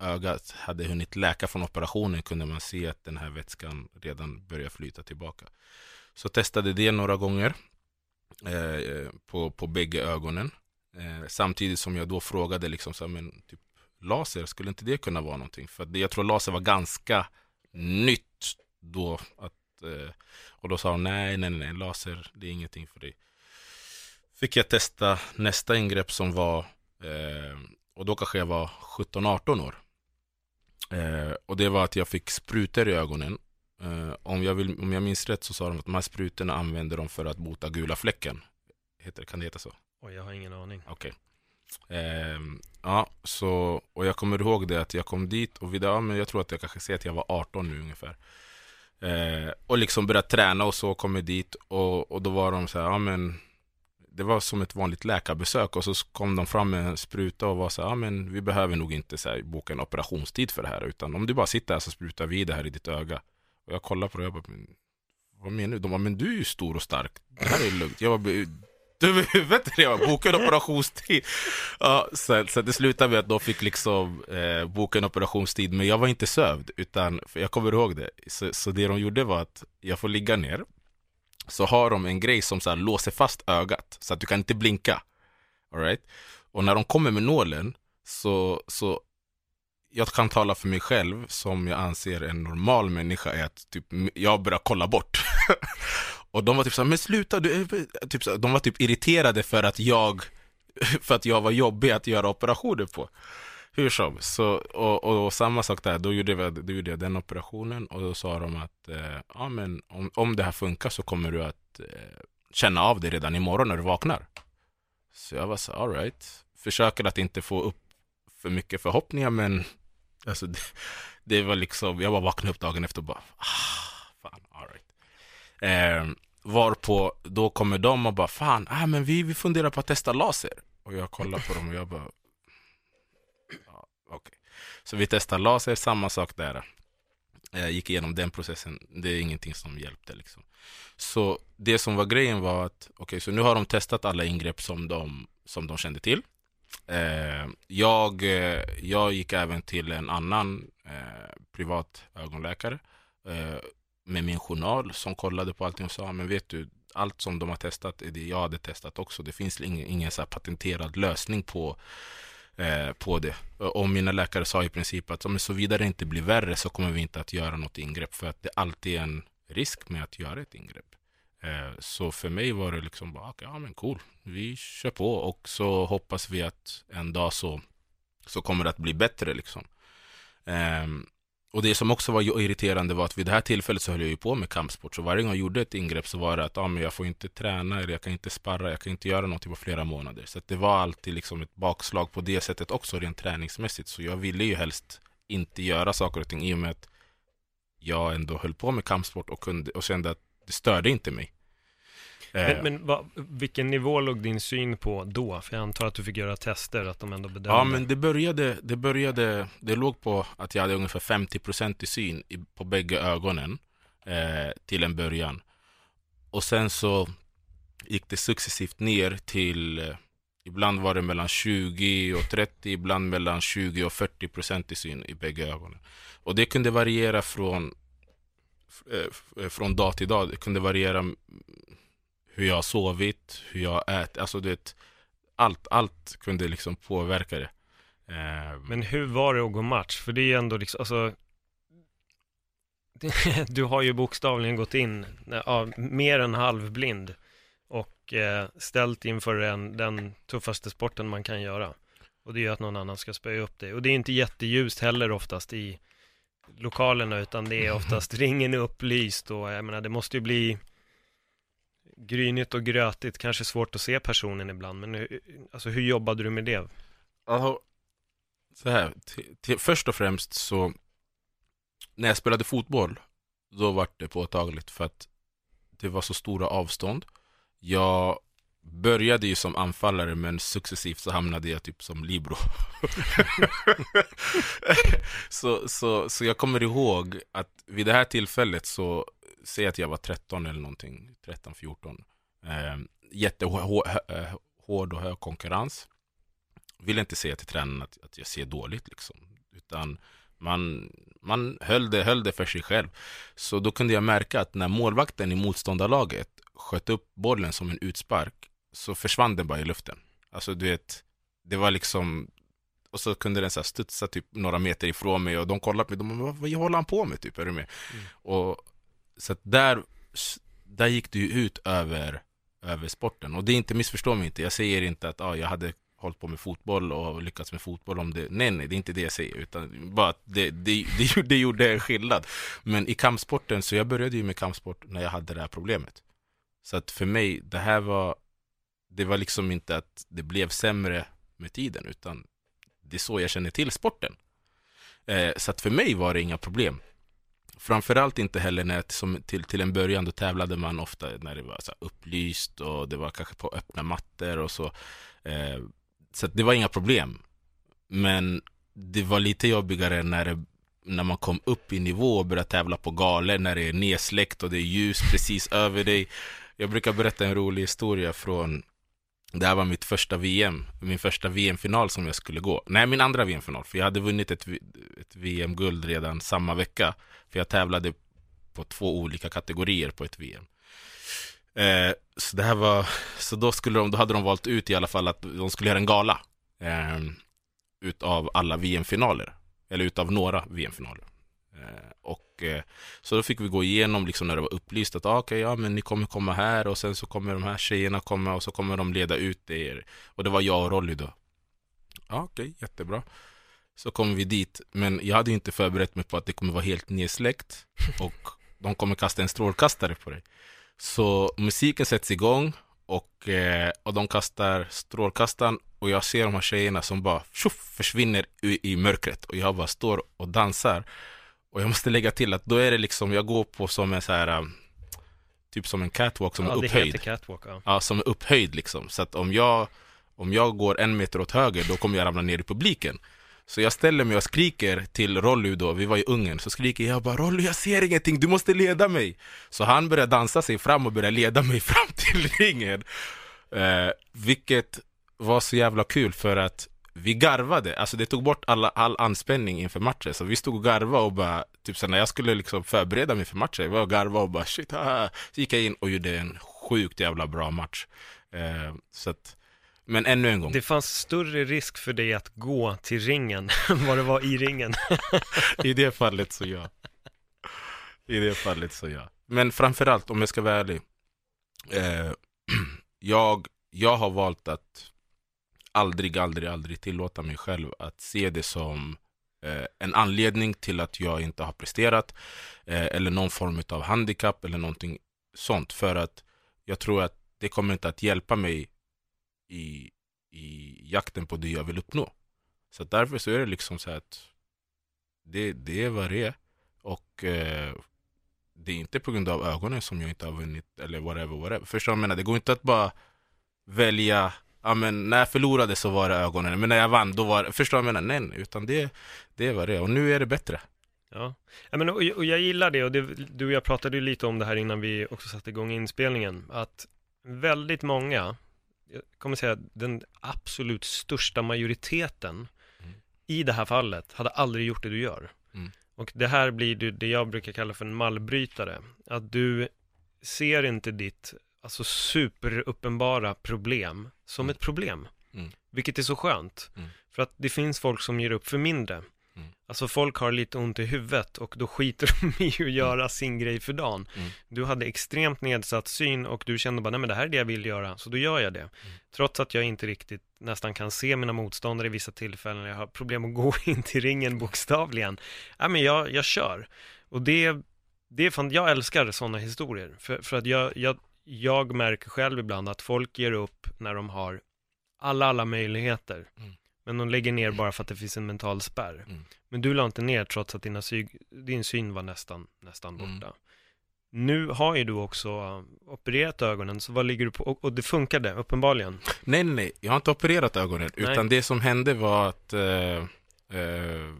ögat hade hunnit läka från operationen kunde man se att den här vätskan redan började flyta tillbaka. Så testade det några gånger eh, på, på bägge ögonen. Eh, samtidigt som jag då frågade liksom så här, men typ laser, skulle inte det kunna vara någonting? För det, jag tror laser var ganska nytt då. Att, eh, och då sa hon nej, nej, nej, laser, det är ingenting för dig. Fick jag testa nästa ingrepp som var, eh, och då kanske jag var 17-18 år. Eh, och det var att jag fick sprutor i ögonen. Eh, om, jag vill, om jag minns rätt så sa de att de här sprutorna använder de för att bota gula fläcken. Heter, kan det heta så? Oj, jag har ingen aning. Okej. Eh, ja, så, och jag kommer ihåg det att jag kom dit och vid, ja, men jag tror att jag kanske säger att jag var 18 nu ungefär. Eh, och liksom började träna och så, kommer dit och, och då var de så här, ja men det var som ett vanligt läkarbesök och så kom de fram med en spruta och var så här, ah, men vi behöver nog inte så här, boka en operationstid för det här utan om du bara sitter här så sprutar vi det här i ditt öga. Och jag kollar på det och jag bara, vad menar du? De bara, men du är ju stor och stark. Det här är lugnt. Jag bara, du över huvudet? Jag bara, boka en operationstid. Ja, så, så det slutade med att de fick liksom eh, boka en operationstid, men jag var inte sövd, utan för jag kommer ihåg det. Så, så det de gjorde var att jag får ligga ner, så har de en grej som så här låser fast ögat, så att du kan inte blinka. All right? Och när de kommer med nålen, så, så jag kan tala för mig själv som jag anser en normal människa är att typ, jag börjar kolla bort. och de var typ såhär, men sluta, du, typ så, de var typ irriterade för att jag, för att jag var jobbig att göra operationer på. Hur som, så, och, och, och samma sak där, då gjorde, vi, då gjorde jag den operationen och då sa de att eh, ja, men om, om det här funkar så kommer du att eh, känna av det redan imorgon när du vaknar. Så jag var så alright, försöker att inte få upp för mycket förhoppningar men Alltså det, det, var liksom, jag bara vaknade upp dagen efter och bara, ah, fan, alright. Eh, varpå, då kommer de och bara, fan, ah, men vi, vi funderar på att testa laser. Och jag kollar på dem och jag bara. Okay. Så vi testar laser, samma sak där. Jag gick igenom den processen, det är ingenting som hjälpte liksom. Så det som var grejen var att, okej, okay, så nu har de testat alla ingrepp som de, som de kände till. Eh, jag, eh, jag gick även till en annan eh, privat ögonläkare eh, med min journal som kollade på allting och sa, men vet du, allt som de har testat är det jag hade testat också. Det finns ingen, ingen så patenterad lösning på, eh, på det. Och mina läkare sa i princip att om såvida det inte blir värre så kommer vi inte att göra något ingrepp för att det alltid är en risk med att göra ett ingrepp. Eh, så för mig var det liksom bara, okay, ja men cool, vi kör på och så hoppas vi att en dag så, så kommer det att bli bättre liksom. Um, och det som också var irriterande var att vid det här tillfället så höll jag ju på med kampsport. Så varje gång jag gjorde ett ingrepp så var det att ah, men jag får inte träna, eller jag kan inte sparra, jag kan inte göra någonting på flera månader. Så det var alltid liksom ett bakslag på det sättet också rent träningsmässigt. Så jag ville ju helst inte göra saker och ting i och med att jag ändå höll på med kampsport och, kunde, och kände att det störde inte mig. Men, eh. men vad, vilken nivå låg din syn på då? För jag antar att du fick göra tester, att de ändå bedömde. Ja, men det började, det började, det låg på att jag hade ungefär 50% i syn i, på bägge ögonen eh, till en början. Och sen så gick det successivt ner till eh, Ibland var det mellan 20 och 30, ibland mellan 20 och 40 procent i syn i bägge ögonen. Och det kunde variera från, eh, från dag till dag. Det kunde variera hur jag har sovit, hur jag har ätit, alltså det, allt, allt kunde liksom påverka det. Eh, Men hur var det att gå match? För det är ju ändå liksom, alltså du har ju bokstavligen gått in, ja, mer än halvblind och eh, ställt inför en, den tuffaste sporten man kan göra. Och det är ju att någon annan ska spöa upp dig. Och det är inte jätteljust heller oftast i lokalerna, utan det är oftast ringen är upplyst och jag menar, det måste ju bli grynigt och grötigt, kanske svårt att se personen ibland, men hur, alltså, hur jobbade du med det? Alltså, så här, till, till, först och främst så när jag spelade fotboll, då var det påtagligt för att det var så stora avstånd. Jag började ju som anfallare men successivt så hamnade jag typ som libero. så, så, så jag kommer ihåg att vid det här tillfället så, säg att jag var 13 eller någonting, 13-14. Eh, jättehård och hög konkurrens. Vill inte säga till tränaren att, att jag ser dåligt liksom. Utan man, man höll, det, höll det för sig själv. Så då kunde jag märka att när målvakten i motståndarlaget sköt upp bollen som en utspark så försvann den bara i luften. Alltså du vet, det var liksom och så kunde den så här studsa typ några meter ifrån mig och de kollade på mig, de bara, vad, vad håller han på med typ, är du med? Mm. Och så att där, där gick det ju ut över, över sporten och det är inte, missförstå mig inte, jag säger inte att ah, jag hade hållit på med fotboll och lyckats med fotboll om det, nej nej, det är inte det jag säger, utan bara att det, det, det, det gjorde en skillnad. Men i kampsporten, så jag började ju med kampsport när jag hade det här problemet. Så att för mig, det här var det var liksom inte att det blev sämre med tiden, utan det är så jag känner till sporten. Eh, så att för mig var det inga problem. Framförallt inte heller när, som till, till en början, då tävlade man ofta när det var så upplyst och det var kanske på öppna mattor och så. Eh, så det var inga problem. Men det var lite jobbigare när, det, när man kom upp i nivå och började tävla på galor när det är nedsläckt och det är ljus precis över dig. Jag brukar berätta en rolig historia från det här var mitt första VM, min första VM-final som jag skulle gå. Nej, min andra VM-final, för jag hade vunnit ett, ett VM-guld redan samma vecka. För jag tävlade på två olika kategorier på ett VM. Eh, så det här var, så då, skulle de, då hade de valt ut i alla fall att de skulle göra en gala. Eh, utav alla VM-finaler. Eller utav några VM-finaler. Eh, och så då fick vi gå igenom liksom när det var upplyst att ah, okay, ja, men ni kommer komma här och sen så kommer de här tjejerna komma och så kommer de leda ut er. Och det var jag och Rolly då. Ja, okej, okay, jättebra. Så kom vi dit, men jag hade inte förberett mig på att det kommer vara helt nedsläckt och de kommer kasta en strålkastare på dig. Så musiken sätts igång och, eh, och de kastar strålkastaren och jag ser de här tjejerna som bara tjoff, försvinner i, i mörkret och jag bara står och dansar. Och jag måste lägga till att då är det liksom, jag går på som en så här um, Typ som en catwalk som ja, är upphöjd. Catwalk, ja. ja, som är upphöjd liksom. Så att om jag, om jag går en meter åt höger, då kommer jag ramla ner i publiken. Så jag ställer mig och skriker till Rolly då, vi var i Ungern, så skriker jag bara Rolly jag ser ingenting, du måste leda mig! Så han börjar dansa sig fram och börjar leda mig fram till ringen. Eh, vilket var så jävla kul för att vi garvade, alltså det tog bort alla, all anspänning inför matchen. Så vi stod och garvade och bara, typ så när jag skulle liksom förbereda mig för matchen, jag var och garvade och bara shit, haha. Så gick jag in och gjorde en sjukt jävla bra match. Eh, så att, men ännu en gång. Det fanns större risk för dig att gå till ringen än vad det var i ringen. I det fallet så ja. I det fallet så ja. Men framförallt, om jag ska vara ärlig. Eh, jag, jag har valt att aldrig, aldrig, aldrig tillåta mig själv att se det som eh, en anledning till att jag inte har presterat eh, eller någon form av handikapp eller någonting sånt. För att jag tror att det kommer inte att hjälpa mig i, i jakten på det jag vill uppnå. Så därför så är det liksom så att det, det är vad det är. Och eh, det är inte på grund av ögonen som jag inte har vunnit eller whatever, whatever. Förstår du vad jag menar? Det går inte att bara välja ja, men när jag förlorade så var det ögonen, men när jag vann då var det, förstår du vad jag menar? Nej, utan det, det var det, och nu är det bättre. Ja, ja men, och, och jag gillar det, och det, du och jag pratade ju lite om det här innan vi också satte igång inspelningen, att väldigt många, jag kommer säga den absolut största majoriteten mm. i det här fallet hade aldrig gjort det du gör. Mm. Och det här blir det jag brukar kalla för en mallbrytare, att du ser inte ditt alltså superuppenbara problem som mm. ett problem. Mm. Vilket är så skönt. Mm. För att det finns folk som ger upp för mindre. Mm. Alltså folk har lite ont i huvudet och då skiter de i att mm. göra sin grej för dagen. Mm. Du hade extremt nedsatt syn och du kände bara, nej men det här är det jag vill göra, så då gör jag det. Trots att jag inte riktigt nästan kan se mina motståndare i vissa tillfällen, jag har problem att gå in till ringen bokstavligen. Ja men jag, jag kör. Och det, det är fan, jag älskar sådana historier. För, för att jag, jag, jag märker själv ibland att folk ger upp när de har alla, alla möjligheter. Mm. Men de lägger ner bara för att det finns en mental spärr. Mm. Men du la inte ner trots att dina sy din syn var nästan, nästan mm. borta. Nu har ju du också opererat ögonen, så vad ligger du på? Och, och det funkade uppenbarligen. Nej, nej, nej, jag har inte opererat ögonen, Nej. utan det som hände var att eh, eh,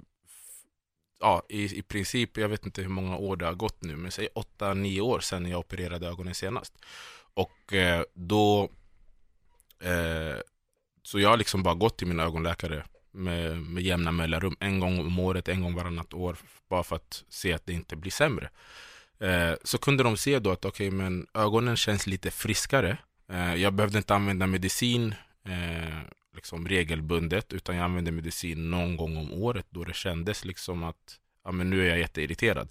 ja, i, i princip, jag vet inte hur många år det har gått nu, men säg 8-9 år sedan jag opererade ögonen senast. Och eh, då, eh, så jag har liksom bara gått till min ögonläkare med, med jämna mellanrum, en gång om året, en gång varannat år, bara för att se att det inte blir sämre. Eh, så kunde de se då att okej, men ögonen känns lite friskare. Eh, jag behövde inte använda medicin eh, liksom regelbundet, utan jag använde medicin någon gång om året då det kändes liksom att ja, men nu är jag jätteirriterad.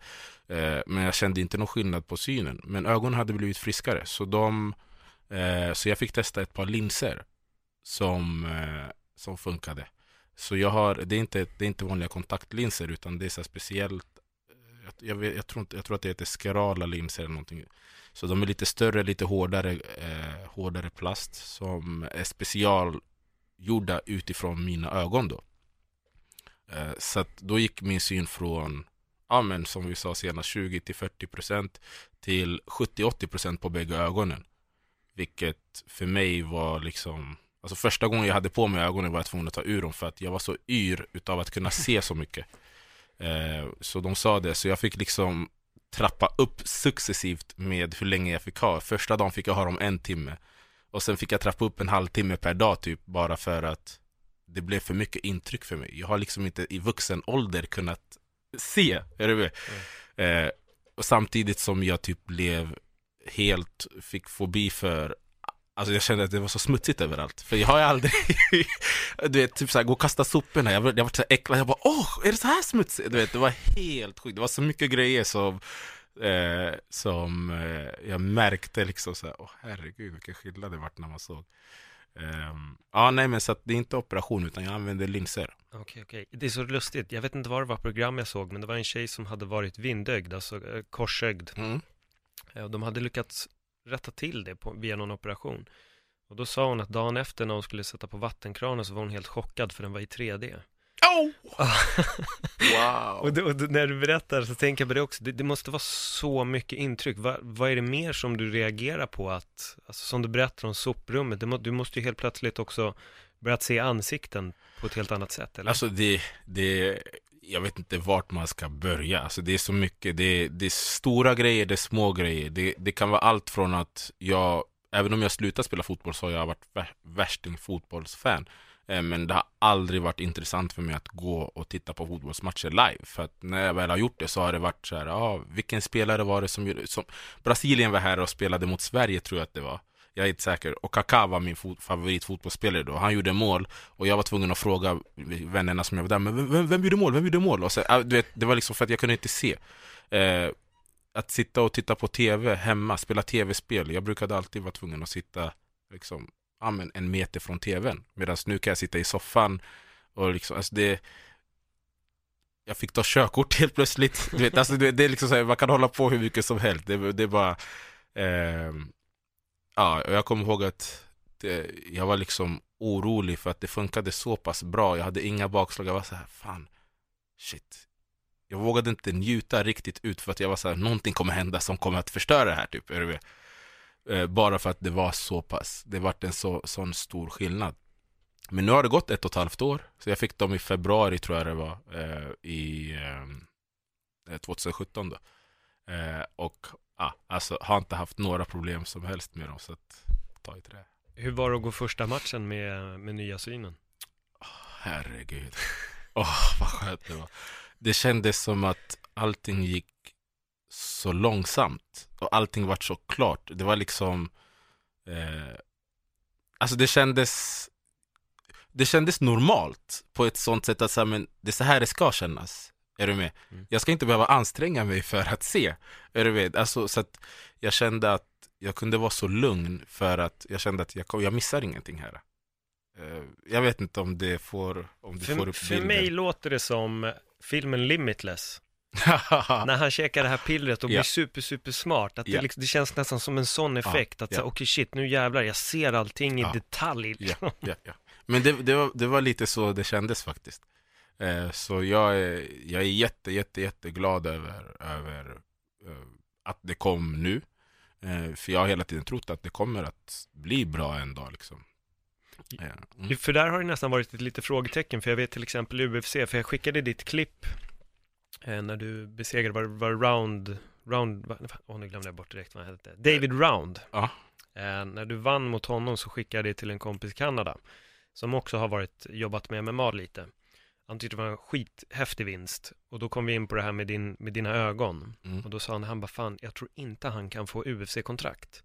Eh, men jag kände inte någon skillnad på synen. Men ögonen hade blivit friskare, så, de, eh, så jag fick testa ett par linser som, eh, som funkade. Så jag har, det är inte, det är inte vanliga kontaktlinser, utan det är så speciellt jag, jag, vet, jag, tror inte, jag tror att det heter skerala linser eller någonting. Så de är lite större, lite hårdare, eh, hårdare plast som är special Gjorda utifrån mina ögon då. Eh, så att då gick min syn från, ja men som vi sa senast, 20 till 40 procent till 70-80 procent på bägge ögonen. Vilket för mig var liksom, alltså första gången jag hade på mig ögonen var jag tvungen att ta ur dem för att jag var så yr utav att kunna se så mycket. Eh, så de sa det, så jag fick liksom trappa upp successivt med hur länge jag fick ha. Första dagen fick jag ha dem en timme. Och sen fick jag trappa upp en halvtimme per dag typ, bara för att det blev för mycket intryck för mig. Jag har liksom inte i vuxen ålder kunnat se, är du med? Eh, och samtidigt som jag typ blev helt, fick fobi för Alltså jag kände att det var så smutsigt överallt. För jag har ju aldrig, du vet, typ såhär, gå och kasta soporna. Jag, jag var så äcklad, jag bara åh, är det så här smutsigt? Du vet, det var helt sjukt. Det var så mycket grejer som, eh, som eh, jag märkte liksom såhär, åh herregud vilken skillnad det vart när man såg. Ehm, ja, nej men så att det är inte operation utan jag använder linser. Okej, okej. Det är så lustigt. Jag vet inte vad det var program jag såg, men det var en tjej som hade varit vindögd, alltså eh, korsögd. Mm. Eh, de hade lyckats rätta till det på, via någon operation. Och då sa hon att dagen efter när hon skulle sätta på vattenkranen så var hon helt chockad för den var i 3D. Oh! wow! Och, och det, när du berättar så tänker jag på det också, det, det måste vara så mycket intryck. Va, vad är det mer som du reagerar på att, alltså som du berättar om soprummet, det du måste ju helt plötsligt också börjat se ansikten på ett helt annat sätt, eller? Alltså det, det, jag vet inte vart man ska börja. Alltså det är så mycket, det, det är stora grejer, det är små grejer. Det, det kan vara allt från att jag, även om jag slutat spela fotboll så har jag varit vär- värsting fotbollsfan. Eh, men det har aldrig varit intressant för mig att gå och titta på fotbollsmatcher live. För att när jag väl har gjort det så har det varit så här, ja, vilken spelare var det som gjorde, som, Brasilien var här och spelade mot Sverige tror jag att det var. Jag är inte säker. Och Kaká var min fot, favoritfotbollsspelare då. Han gjorde mål och jag var tvungen att fråga vännerna som jag var där, men vem, vem, vem gjorde mål? Vem gjorde mål? Och så, du vet, det var liksom för att jag kunde inte se. Eh, att sitta och titta på tv hemma, spela tv-spel. Jag brukade alltid vara tvungen att sitta liksom, amen, en meter från tvn. Medan nu kan jag sitta i soffan och liksom, alltså det jag fick ta körkort helt plötsligt. Du vet, alltså det, det är liksom så här, man kan hålla på hur mycket som helst. Det, det är bara... Eh, ja, och jag kommer ihåg att det, jag var liksom orolig för att det funkade så pass bra. Jag hade inga bakslag. Jag var så här, fan, shit. Jag vågade inte njuta riktigt ut för att jag var så här, någonting kommer hända som kommer att förstöra det här typ. Är du med? Eh, bara för att det var så pass, det vart en så, sån stor skillnad. Men nu har det gått ett och ett halvt år, så jag fick dem i februari tror jag det var, eh, i eh, 2017 då. Eh, och ja, alltså har inte haft några problem som helst med dem, så att ta i trä. Hur var det att gå första matchen med, med nya synen? Herregud. Åh, vad skönt det var. Det kändes som att allting gick så långsamt och allting var så klart. Det var liksom... Eh, alltså det kändes... Det kändes normalt på ett sånt sätt att så här, men det är så här det ska kännas. Är du med? Mm. Jag ska inte behöva anstränga mig för att se. Är du med? Alltså, så att jag kände att jag kunde vara så lugn för att jag kände att jag, kom- jag missar ingenting här. Eh, Jag vet inte om det får, om får För, upp för bilden. mig låter det som filmen Limitless. När han käkar det här pillret och blir Ja. super, super smart. Att det, Ja. liksom, det känns nästan som en sån effekt. Att så, okej shit, nu jävlar, jag ser allting i detalj. ja. Men det, det, var, det var lite så det kändes faktiskt. Eh, så jag är, jag är jätte, jätte, jätteglad över, över eh, att det kom nu. Eh, för jag har hela tiden trott att det kommer att bli bra en dag liksom. Eh, mm. För där har det nästan varit ett litet frågetecken, för jag vet till exempel UFC, för jag skickade ditt klipp eh, när du besegrade, var, var Round, Round, åh oh, nu glömde jag bort direkt vad han hette, David Round. Ja. Eh, när du vann mot honom så skickade jag det till en kompis i Kanada, som också har varit, jobbat med MMA lite. Han tyckte det var en skithäftig vinst och då kom vi in på det här med, din, med dina ögon Mm. och då sa han, han bara fan, jag tror inte han kan få UFC-kontrakt.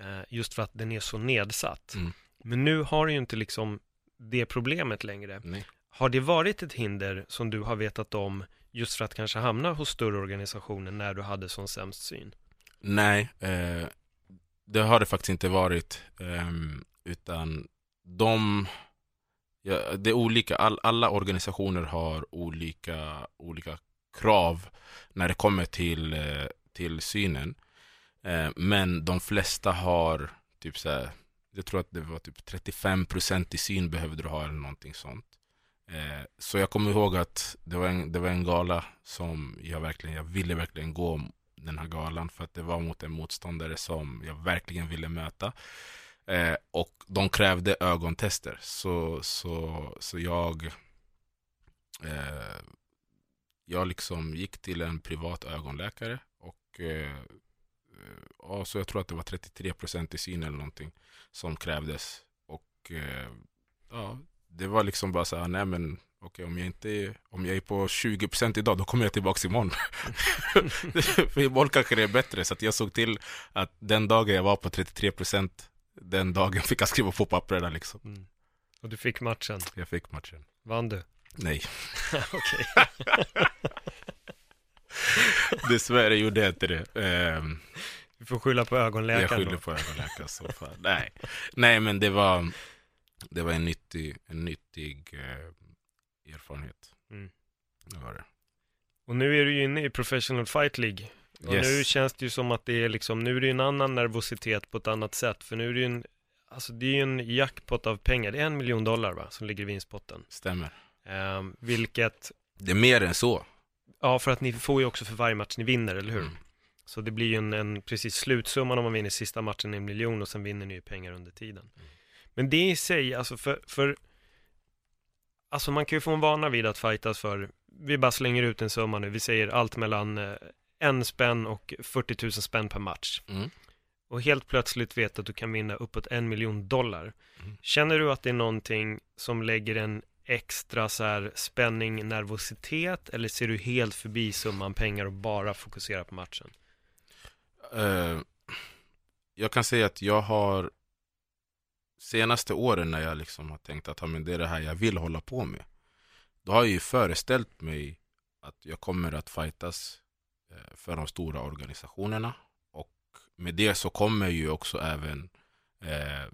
Eh, just för att den är så nedsatt. Mm. Men nu har du ju inte liksom det problemet längre. Nej. Har det varit ett hinder som du har vetat om just för att kanske hamna hos större organisationer när du hade sån sämst syn? Nej, eh, det har det faktiskt inte varit. Eh, utan de, ja, det är olika, all, alla organisationer har olika, olika krav när det kommer till, eh, till synen. Eh, men de flesta har typ så här, jag tror att det var typ 35% i syn behövde du ha eller någonting sånt. Eh, så jag kommer ihåg att det var en, det var en gala som jag verkligen, jag ville verkligen gå den här galan för att det var mot en motståndare som jag verkligen ville möta. Eh, och de krävde ögontester. Så, så, så jag eh, jag liksom gick till en privat ögonläkare och eh, ja, så jag tror att det var 33% i syn eller någonting som krävdes. Och eh, ja, det var liksom bara så här, nej men okej om jag inte om jag är på 20% idag då kommer jag tillbaks imorgon. För imorgon kanske det är bättre. Så jag såg till att den dagen jag var på 33% den dagen fick jag skriva på papperna liksom. Mm. Och du fick matchen. Jag fick matchen. Vann du? Nej, Okej. dessvärre gjorde jag inte det. Ehm, Du får skylla på jag ögonläkaren skyller då. på ögonläkaren så fall. Nej. Nej, men det var, det var en nyttig, en nyttig eh, erfarenhet. Mm. Det var det. Och nu är du ju inne i Professional Fight League. Och Yes. nu känns det ju som att det är liksom, nu är det en annan nervositet på ett annat sätt. För nu är det ju en, alltså det är ju en jackpot av pengar. Det är en miljon dollar va, som ligger i vinstpotten. Stämmer. Ehm, vilket, Det är mer än så. ja för att ni får ju också för varje match ni vinner, eller hur? Mm. Så det blir ju en, en precis slutsumman om man vinner sista matchen en miljon och sen vinner ni ju pengar under tiden. Mm. Men det i sig, alltså för, för Alltså man kan ju få en vana vid att fightas för, vi bara slänger ut en summa nu, vi säger allt mellan eh, en spänn och 40 000 spänn per match. Mm. Och helt plötsligt vet att du kan vinna uppåt en miljon dollar. Mm. Känner du att det är någonting som lägger en extra så här spänning, nervositet eller ser du helt förbi summan pengar och bara fokuserar på matchen? Eh, jag kan säga att jag har senaste åren när jag liksom har tänkt att men det är det här jag vill hålla på med. Då har jag ju föreställt mig att jag kommer att fightas eh, för de stora organisationerna. Och med det så kommer ju också även eh,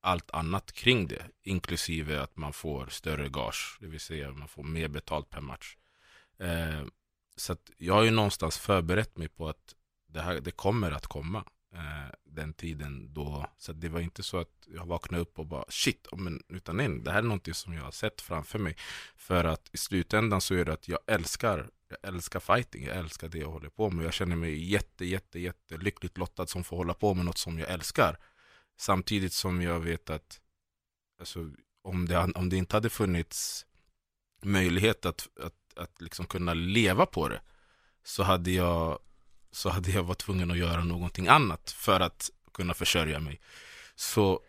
allt annat kring det. Inklusive att man får större gage. Det vill säga man får mer betalt per match. Eh, så att jag har ju någonstans förberett mig på att det, här, det kommer att komma eh, den tiden då. Så det var inte så att jag vaknade upp och bara shit, men, utan nej, det här är någonting som jag har sett framför mig. För att i slutändan så är det att jag älskar, jag älskar fighting, jag älskar det jag håller på med. Jag känner mig jätte, jätte, jätte lyckligt lottad som får hålla på med något som jag älskar. Samtidigt som jag vet att alltså, om, det, om det inte hade funnits möjlighet att, att, att liksom kunna leva på det så hade jag så hade jag varit tvungen att göra någonting annat för att kunna försörja mig. Så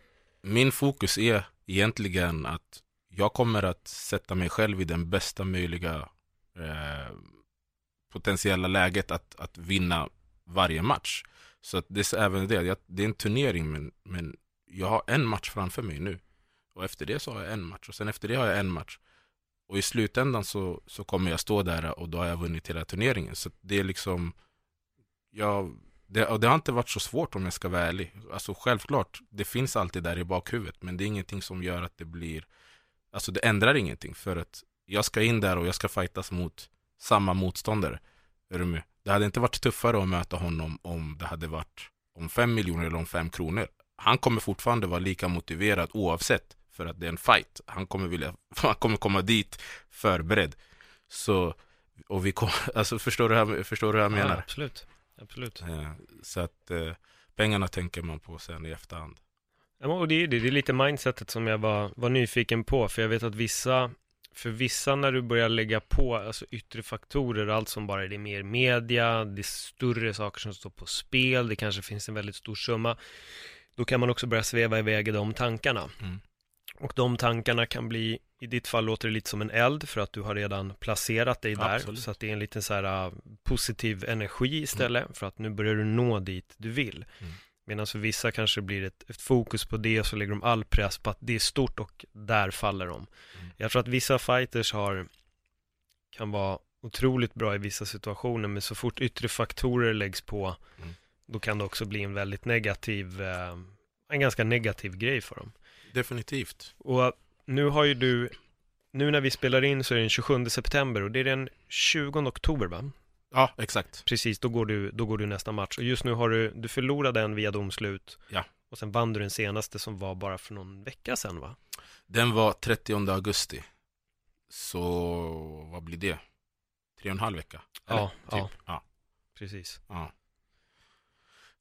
min fokus är egentligen att jag kommer att sätta mig själv i den bästa möjliga eh, potentiella läget att, att vinna varje match. Så att det är även det, jag, det är en turnering men, men jag har en match framför mig nu. Och efter det så har jag en match och sen efter det har jag en match. Och i slutändan så, så kommer jag stå där och då har jag vunnit hela turneringen. Så det är liksom jag, det, och det har inte varit så svårt om jag ska vara ärlig. Alltså självklart, det finns alltid där i bakhuvudet. Men det är ingenting som gör att det blir Alltså det ändrar ingenting. För att jag ska in där och jag ska fightas mot samma motståndare. Är du med? Det hade inte varit tuffare att möta honom om det hade varit om fem miljoner eller om fem kronor. Han kommer fortfarande vara lika motiverad oavsett. För att det är en fight. Han kommer, vilja, han kommer komma dit förberedd. Så, och vi kom, alltså förstår du, här, förstår du vad jag menar? Ja, absolut. Absolut. Eh, så att eh, pengarna tänker man på sen i efterhand. Ja, och det är det, det är lite mindsetet som jag var, var nyfiken på, för jag vet att vissa, för vissa när du börjar lägga på alltså yttre faktorer, allt som bara är det mer media, det är större saker som står på spel, det kanske finns en väldigt stor summa, då kan man också börja sväva iväg i de tankarna. Mm. Och de tankarna kan bli, i ditt fall låter det lite som en eld för att du har redan placerat dig där. Absolut. Så att det är en liten så här uh, positiv energi istället för att nu börjar du nå dit du vill. Mm. Medan för vissa kanske det blir ett, ett fokus på det och så lägger de all press på att det är stort och där faller de. Mm. Jag tror att vissa fighters har, kan vara otroligt bra i vissa situationer men så fort yttre faktorer läggs på Mm. då kan det också bli en väldigt negativ, eh, en ganska negativ grej för dem. Definitivt. Och nu har ju du, nu när vi spelar in så är det den 27 september och det är den 20 oktober va? Ja, exakt. Precis, då går du, då går du nästa match. Och just nu har du, du förlorade en via domslut. Ja. Och sen vann du den senaste som var bara för någon vecka sedan va? Den var 30 augusti. Så vad blir det? Tre och en halv vecka? Ja, typ. ja. ja. Precis. ja.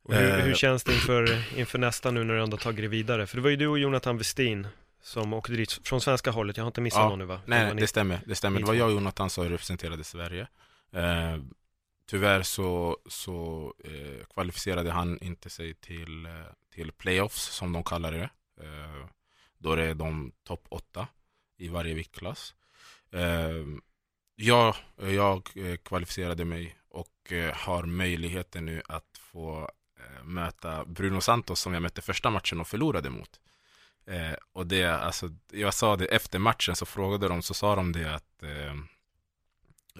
Och hur, Eh. hur känns det inför, inför nästa nu när du ändå tagit det vidare? För det var ju du och Jonathan Westin som åkte dit från svenska hållet. Jag har inte missat Ja. någon nu va? Det Nej, ni- det stämmer. Det stämmer. Det var jag och Jonathan som representerade Sverige. Eh, tyvärr så, så eh, kvalificerade han inte sig till, eh, till playoffs, som de kallar det. Eh, då det är de topp åtta i varje viktklass. Eh, jag, jag eh, kvalificerade mig och eh, har möjligheten nu att få möta Bruno Santos som jag mötte första matchen och förlorade mot. Eh, och det, alltså, jag sa det efter matchen så frågade de, så sa de det att eh,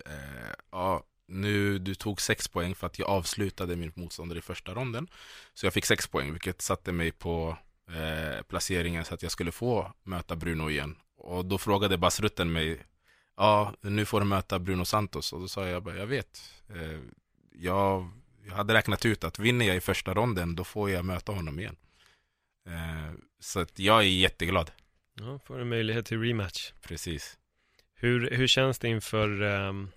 eh, ja, nu du tog sex poäng för att jag avslutade min motståndare i första ronden. Så jag fick sex poäng, vilket satte mig på eh, placeringen så att jag skulle få möta Bruno igen. Och då frågade Basrutten mig, ja, nu får du möta Bruno Santos. Och då sa jag bara, jag vet. Eh, jag, jag hade räknat ut att vinner jag i första ronden, då får jag möta honom igen. Eh, så att jag är jätteglad. Ja, får en möjlighet till rematch. Precis. Hur, hur känns det inför ehm,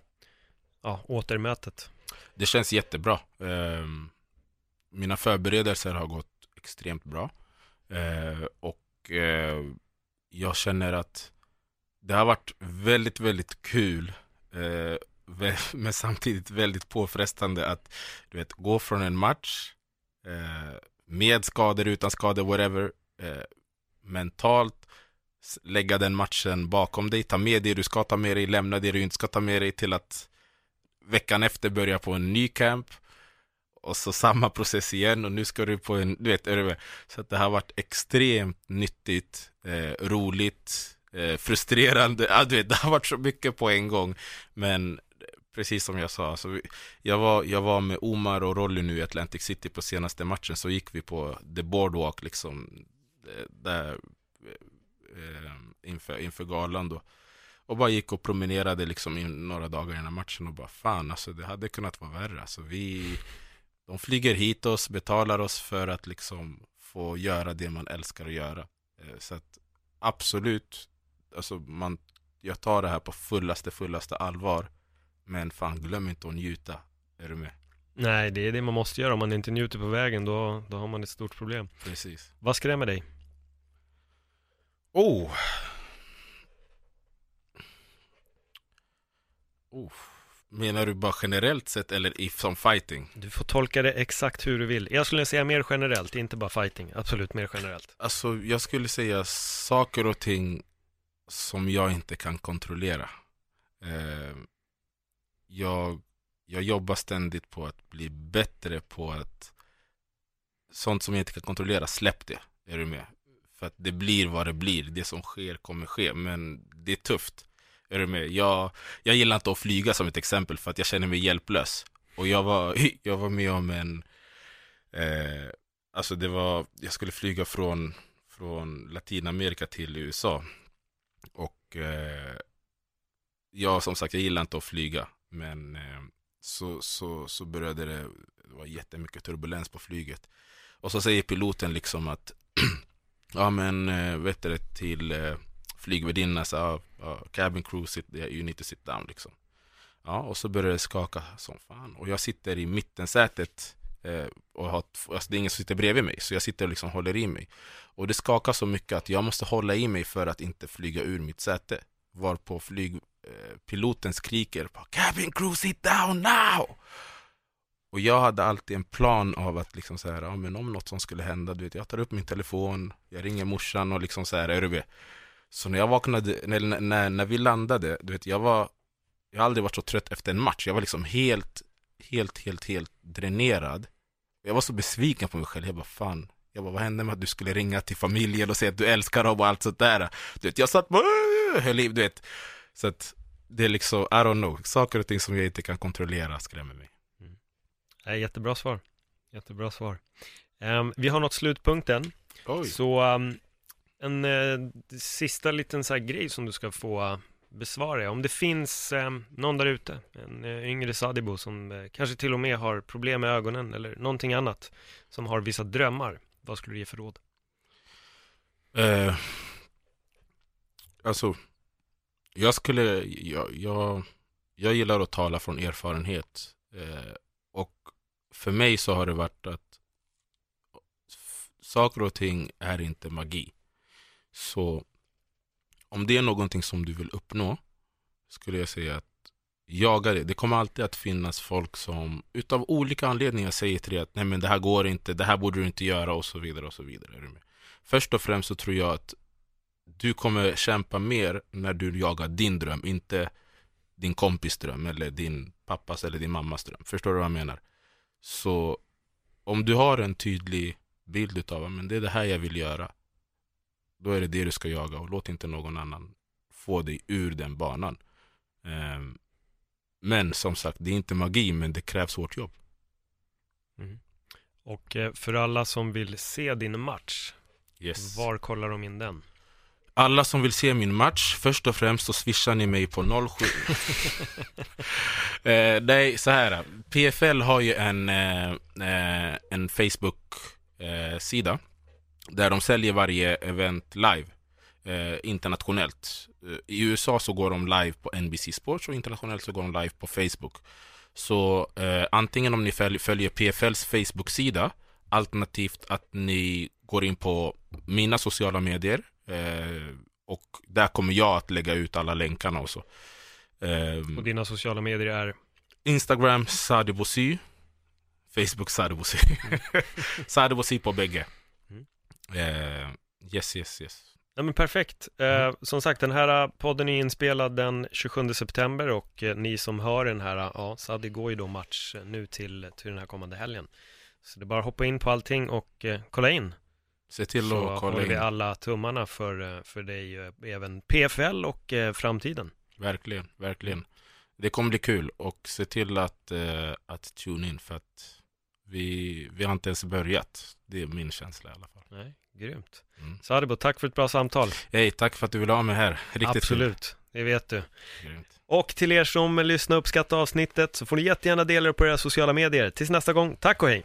ja, återmötet? Det känns jättebra. Eh, mina förberedelser har gått extremt bra. Eh, och eh, jag känner att det har varit väldigt, väldigt kul. Vä- men samtidigt väldigt påfrestande att du vet, gå från en match med skador, utan skador, whatever. Eh, mentalt lägga den matchen bakom dig, ta med det du ska ta med dig, lämna det du inte ska ta med dig till att veckan efter börja på en ny camp och så samma process igen och nu ska du på en, du vet, är så att det har varit extremt nyttigt, eh, roligt, eh, frustrerande, ja, du vet, det har varit så mycket på en gång, men precis som jag sa, alltså, jag, var, jag var med Omar och Rolly nu i Atlantic City på senaste matchen, så gick vi på The Boardwalk liksom, eh, där eh, inför, inför galan då. Och bara gick och promenerade liksom in några dagar innan matchen och bara fan alltså det hade kunnat vara värre. Alltså vi, de flyger hit oss, betalar oss för att liksom få göra det man älskar att göra. Eh, så att absolut, alltså man, jag tar det här på fullaste, fullaste allvar. Men fan glöm inte att njuta. Är du med? Nej, det är det man måste göra. Om man inte njuter på vägen, då, då har man ett stort problem. Precis. Vad skrämmer dig? Oh! oh. Menar du bara generellt sett eller i, som fighting? Du får tolka det exakt hur du vill. Jag skulle säga mer generellt, inte bara fighting. Absolut mer generellt. Alltså jag skulle säga saker och ting som jag inte kan kontrollera. Eh, jag, jag jobbar ständigt på att bli bättre på att sånt som jag inte kan kontrollera, släpp det. Är du med? För att det blir vad det blir. Det som sker kommer ske. Men det är tufft. Är du med? Jag, jag gillar inte att flyga som ett exempel för att jag känner mig hjälplös. Och jag var, jag var med om en eh, Alltså det var, jag skulle flyga från, från Latinamerika till USA. Och eh, jag som sagt, jag gillar inte att flyga. Men eh, så, så, så började det, det var jättemycket turbulens på flyget. Och så säger piloten liksom att Ja men eh, vet du till eh, flygvärdinnan så ja, ja, cabin crew sit you need to sit down liksom. Ja, och så började det skaka som fan. Och jag sitter i mittensätet eh, och har, alltså det är ingen som sitter bredvid mig, så jag sitter och liksom håller i mig. Och det skakar så mycket att jag måste hålla i mig för att inte flyga ur mitt säte. Varpå flygpiloten eh, skriker på Cabin crew sit down now! Och jag hade alltid en plan av att liksom så här, ja, men om något som skulle hända, du vet, jag tar upp min telefon, jag ringer morsan och liksom så här, är du med? Så när jag vaknade, när, när, när vi landade, du vet, jag var, jag har aldrig varit så trött efter en match. Jag var liksom helt, helt, helt, helt dränerad. Jag var så besviken på mig själv. Jag bara, fan, jag bara, vad hände med att du skulle ringa till familjen och säga att du älskar dem och allt sånt där? Du vet, jag satt bara, höll liv, du vet. Så att det är liksom, I don't know, saker och ting som jag inte kan kontrollera skrämmer mig. Mm. Jättebra svar. Jättebra svar. Um, vi har nått slutpunkten. Oj. Så um, en uh, sista liten så grej som du ska få uh, besvara. Om det finns eh, någon där ute, en eh, yngre Sadibo som eh, kanske till och med har problem med ögonen eller någonting annat, som har vissa drömmar, vad skulle du ge för råd? Eh, alltså, jag skulle, jag, jag, jag gillar att tala från erfarenhet. Eh, och för mig så har det varit att saker och ting är inte magi. Så om det är någonting som du vill uppnå skulle jag säga att jaga det. Det kommer alltid att finnas folk som utav olika anledningar säger till dig att nej men det här går inte, det här borde du inte göra och så vidare och så vidare. Först och främst så tror jag att du kommer kämpa mer när du jagar din dröm, inte din kompis dröm eller din pappas eller din mammas dröm. Förstår du vad jag menar? Så om du har en tydlig bild utav att det är det här jag vill göra då är det det du ska jaga och låt inte någon annan få dig ur den banan. Ehm, men som sagt, det är inte magi, men det krävs hårt jobb. Mm. Och eh, för alla som vill se din match, yes. var kollar de in den? Alla som vill se min match, först och främst så swishar ni mig på 07 eh, Nej, så här. PFL har ju en, eh, eh en Facebook-sida där de säljer varje event live eh, internationellt. Eh, I USA så går de live på NBC Sports och internationellt så går de live på Facebook. Så eh, antingen om ni följ, följer PFLs Facebook-sida alternativt att ni går in på mina sociala medier eh, och där kommer jag att lägga ut alla länkarna och så. Ehm, och dina sociala medier är? Instagram Sadibosy Facebook Sadibosy Sadibosy på bägge Uh, yes, yes, yes. Ja men perfekt. Eh, mm. som sagt, den här podden är inspelad den 27 september och eh, ni som hör den här, ja, Sadi går ju då match nu till, till den här kommande helgen. Så det är bara att hoppa in på allting och eh, kolla in. Se till att kolla in. Så håller vi alla tummarna för, för dig, även PFL och framtiden. Verkligen, verkligen. Det kommer bli kul och se till att, att tune in för att vi, vi har inte ens börjat. Det är min känsla i alla fall. Nej, grymt. Mm. Sadibo, tack för ett bra samtal. Hej, tack för att du ville ha mig här. Riktigt Absolut, kul. det vet du. Grymt. Och till er som lyssnar och uppskattar avsnittet så får ni jättegärna dela det på era sociala medier. Tills nästa gång, tack och hej!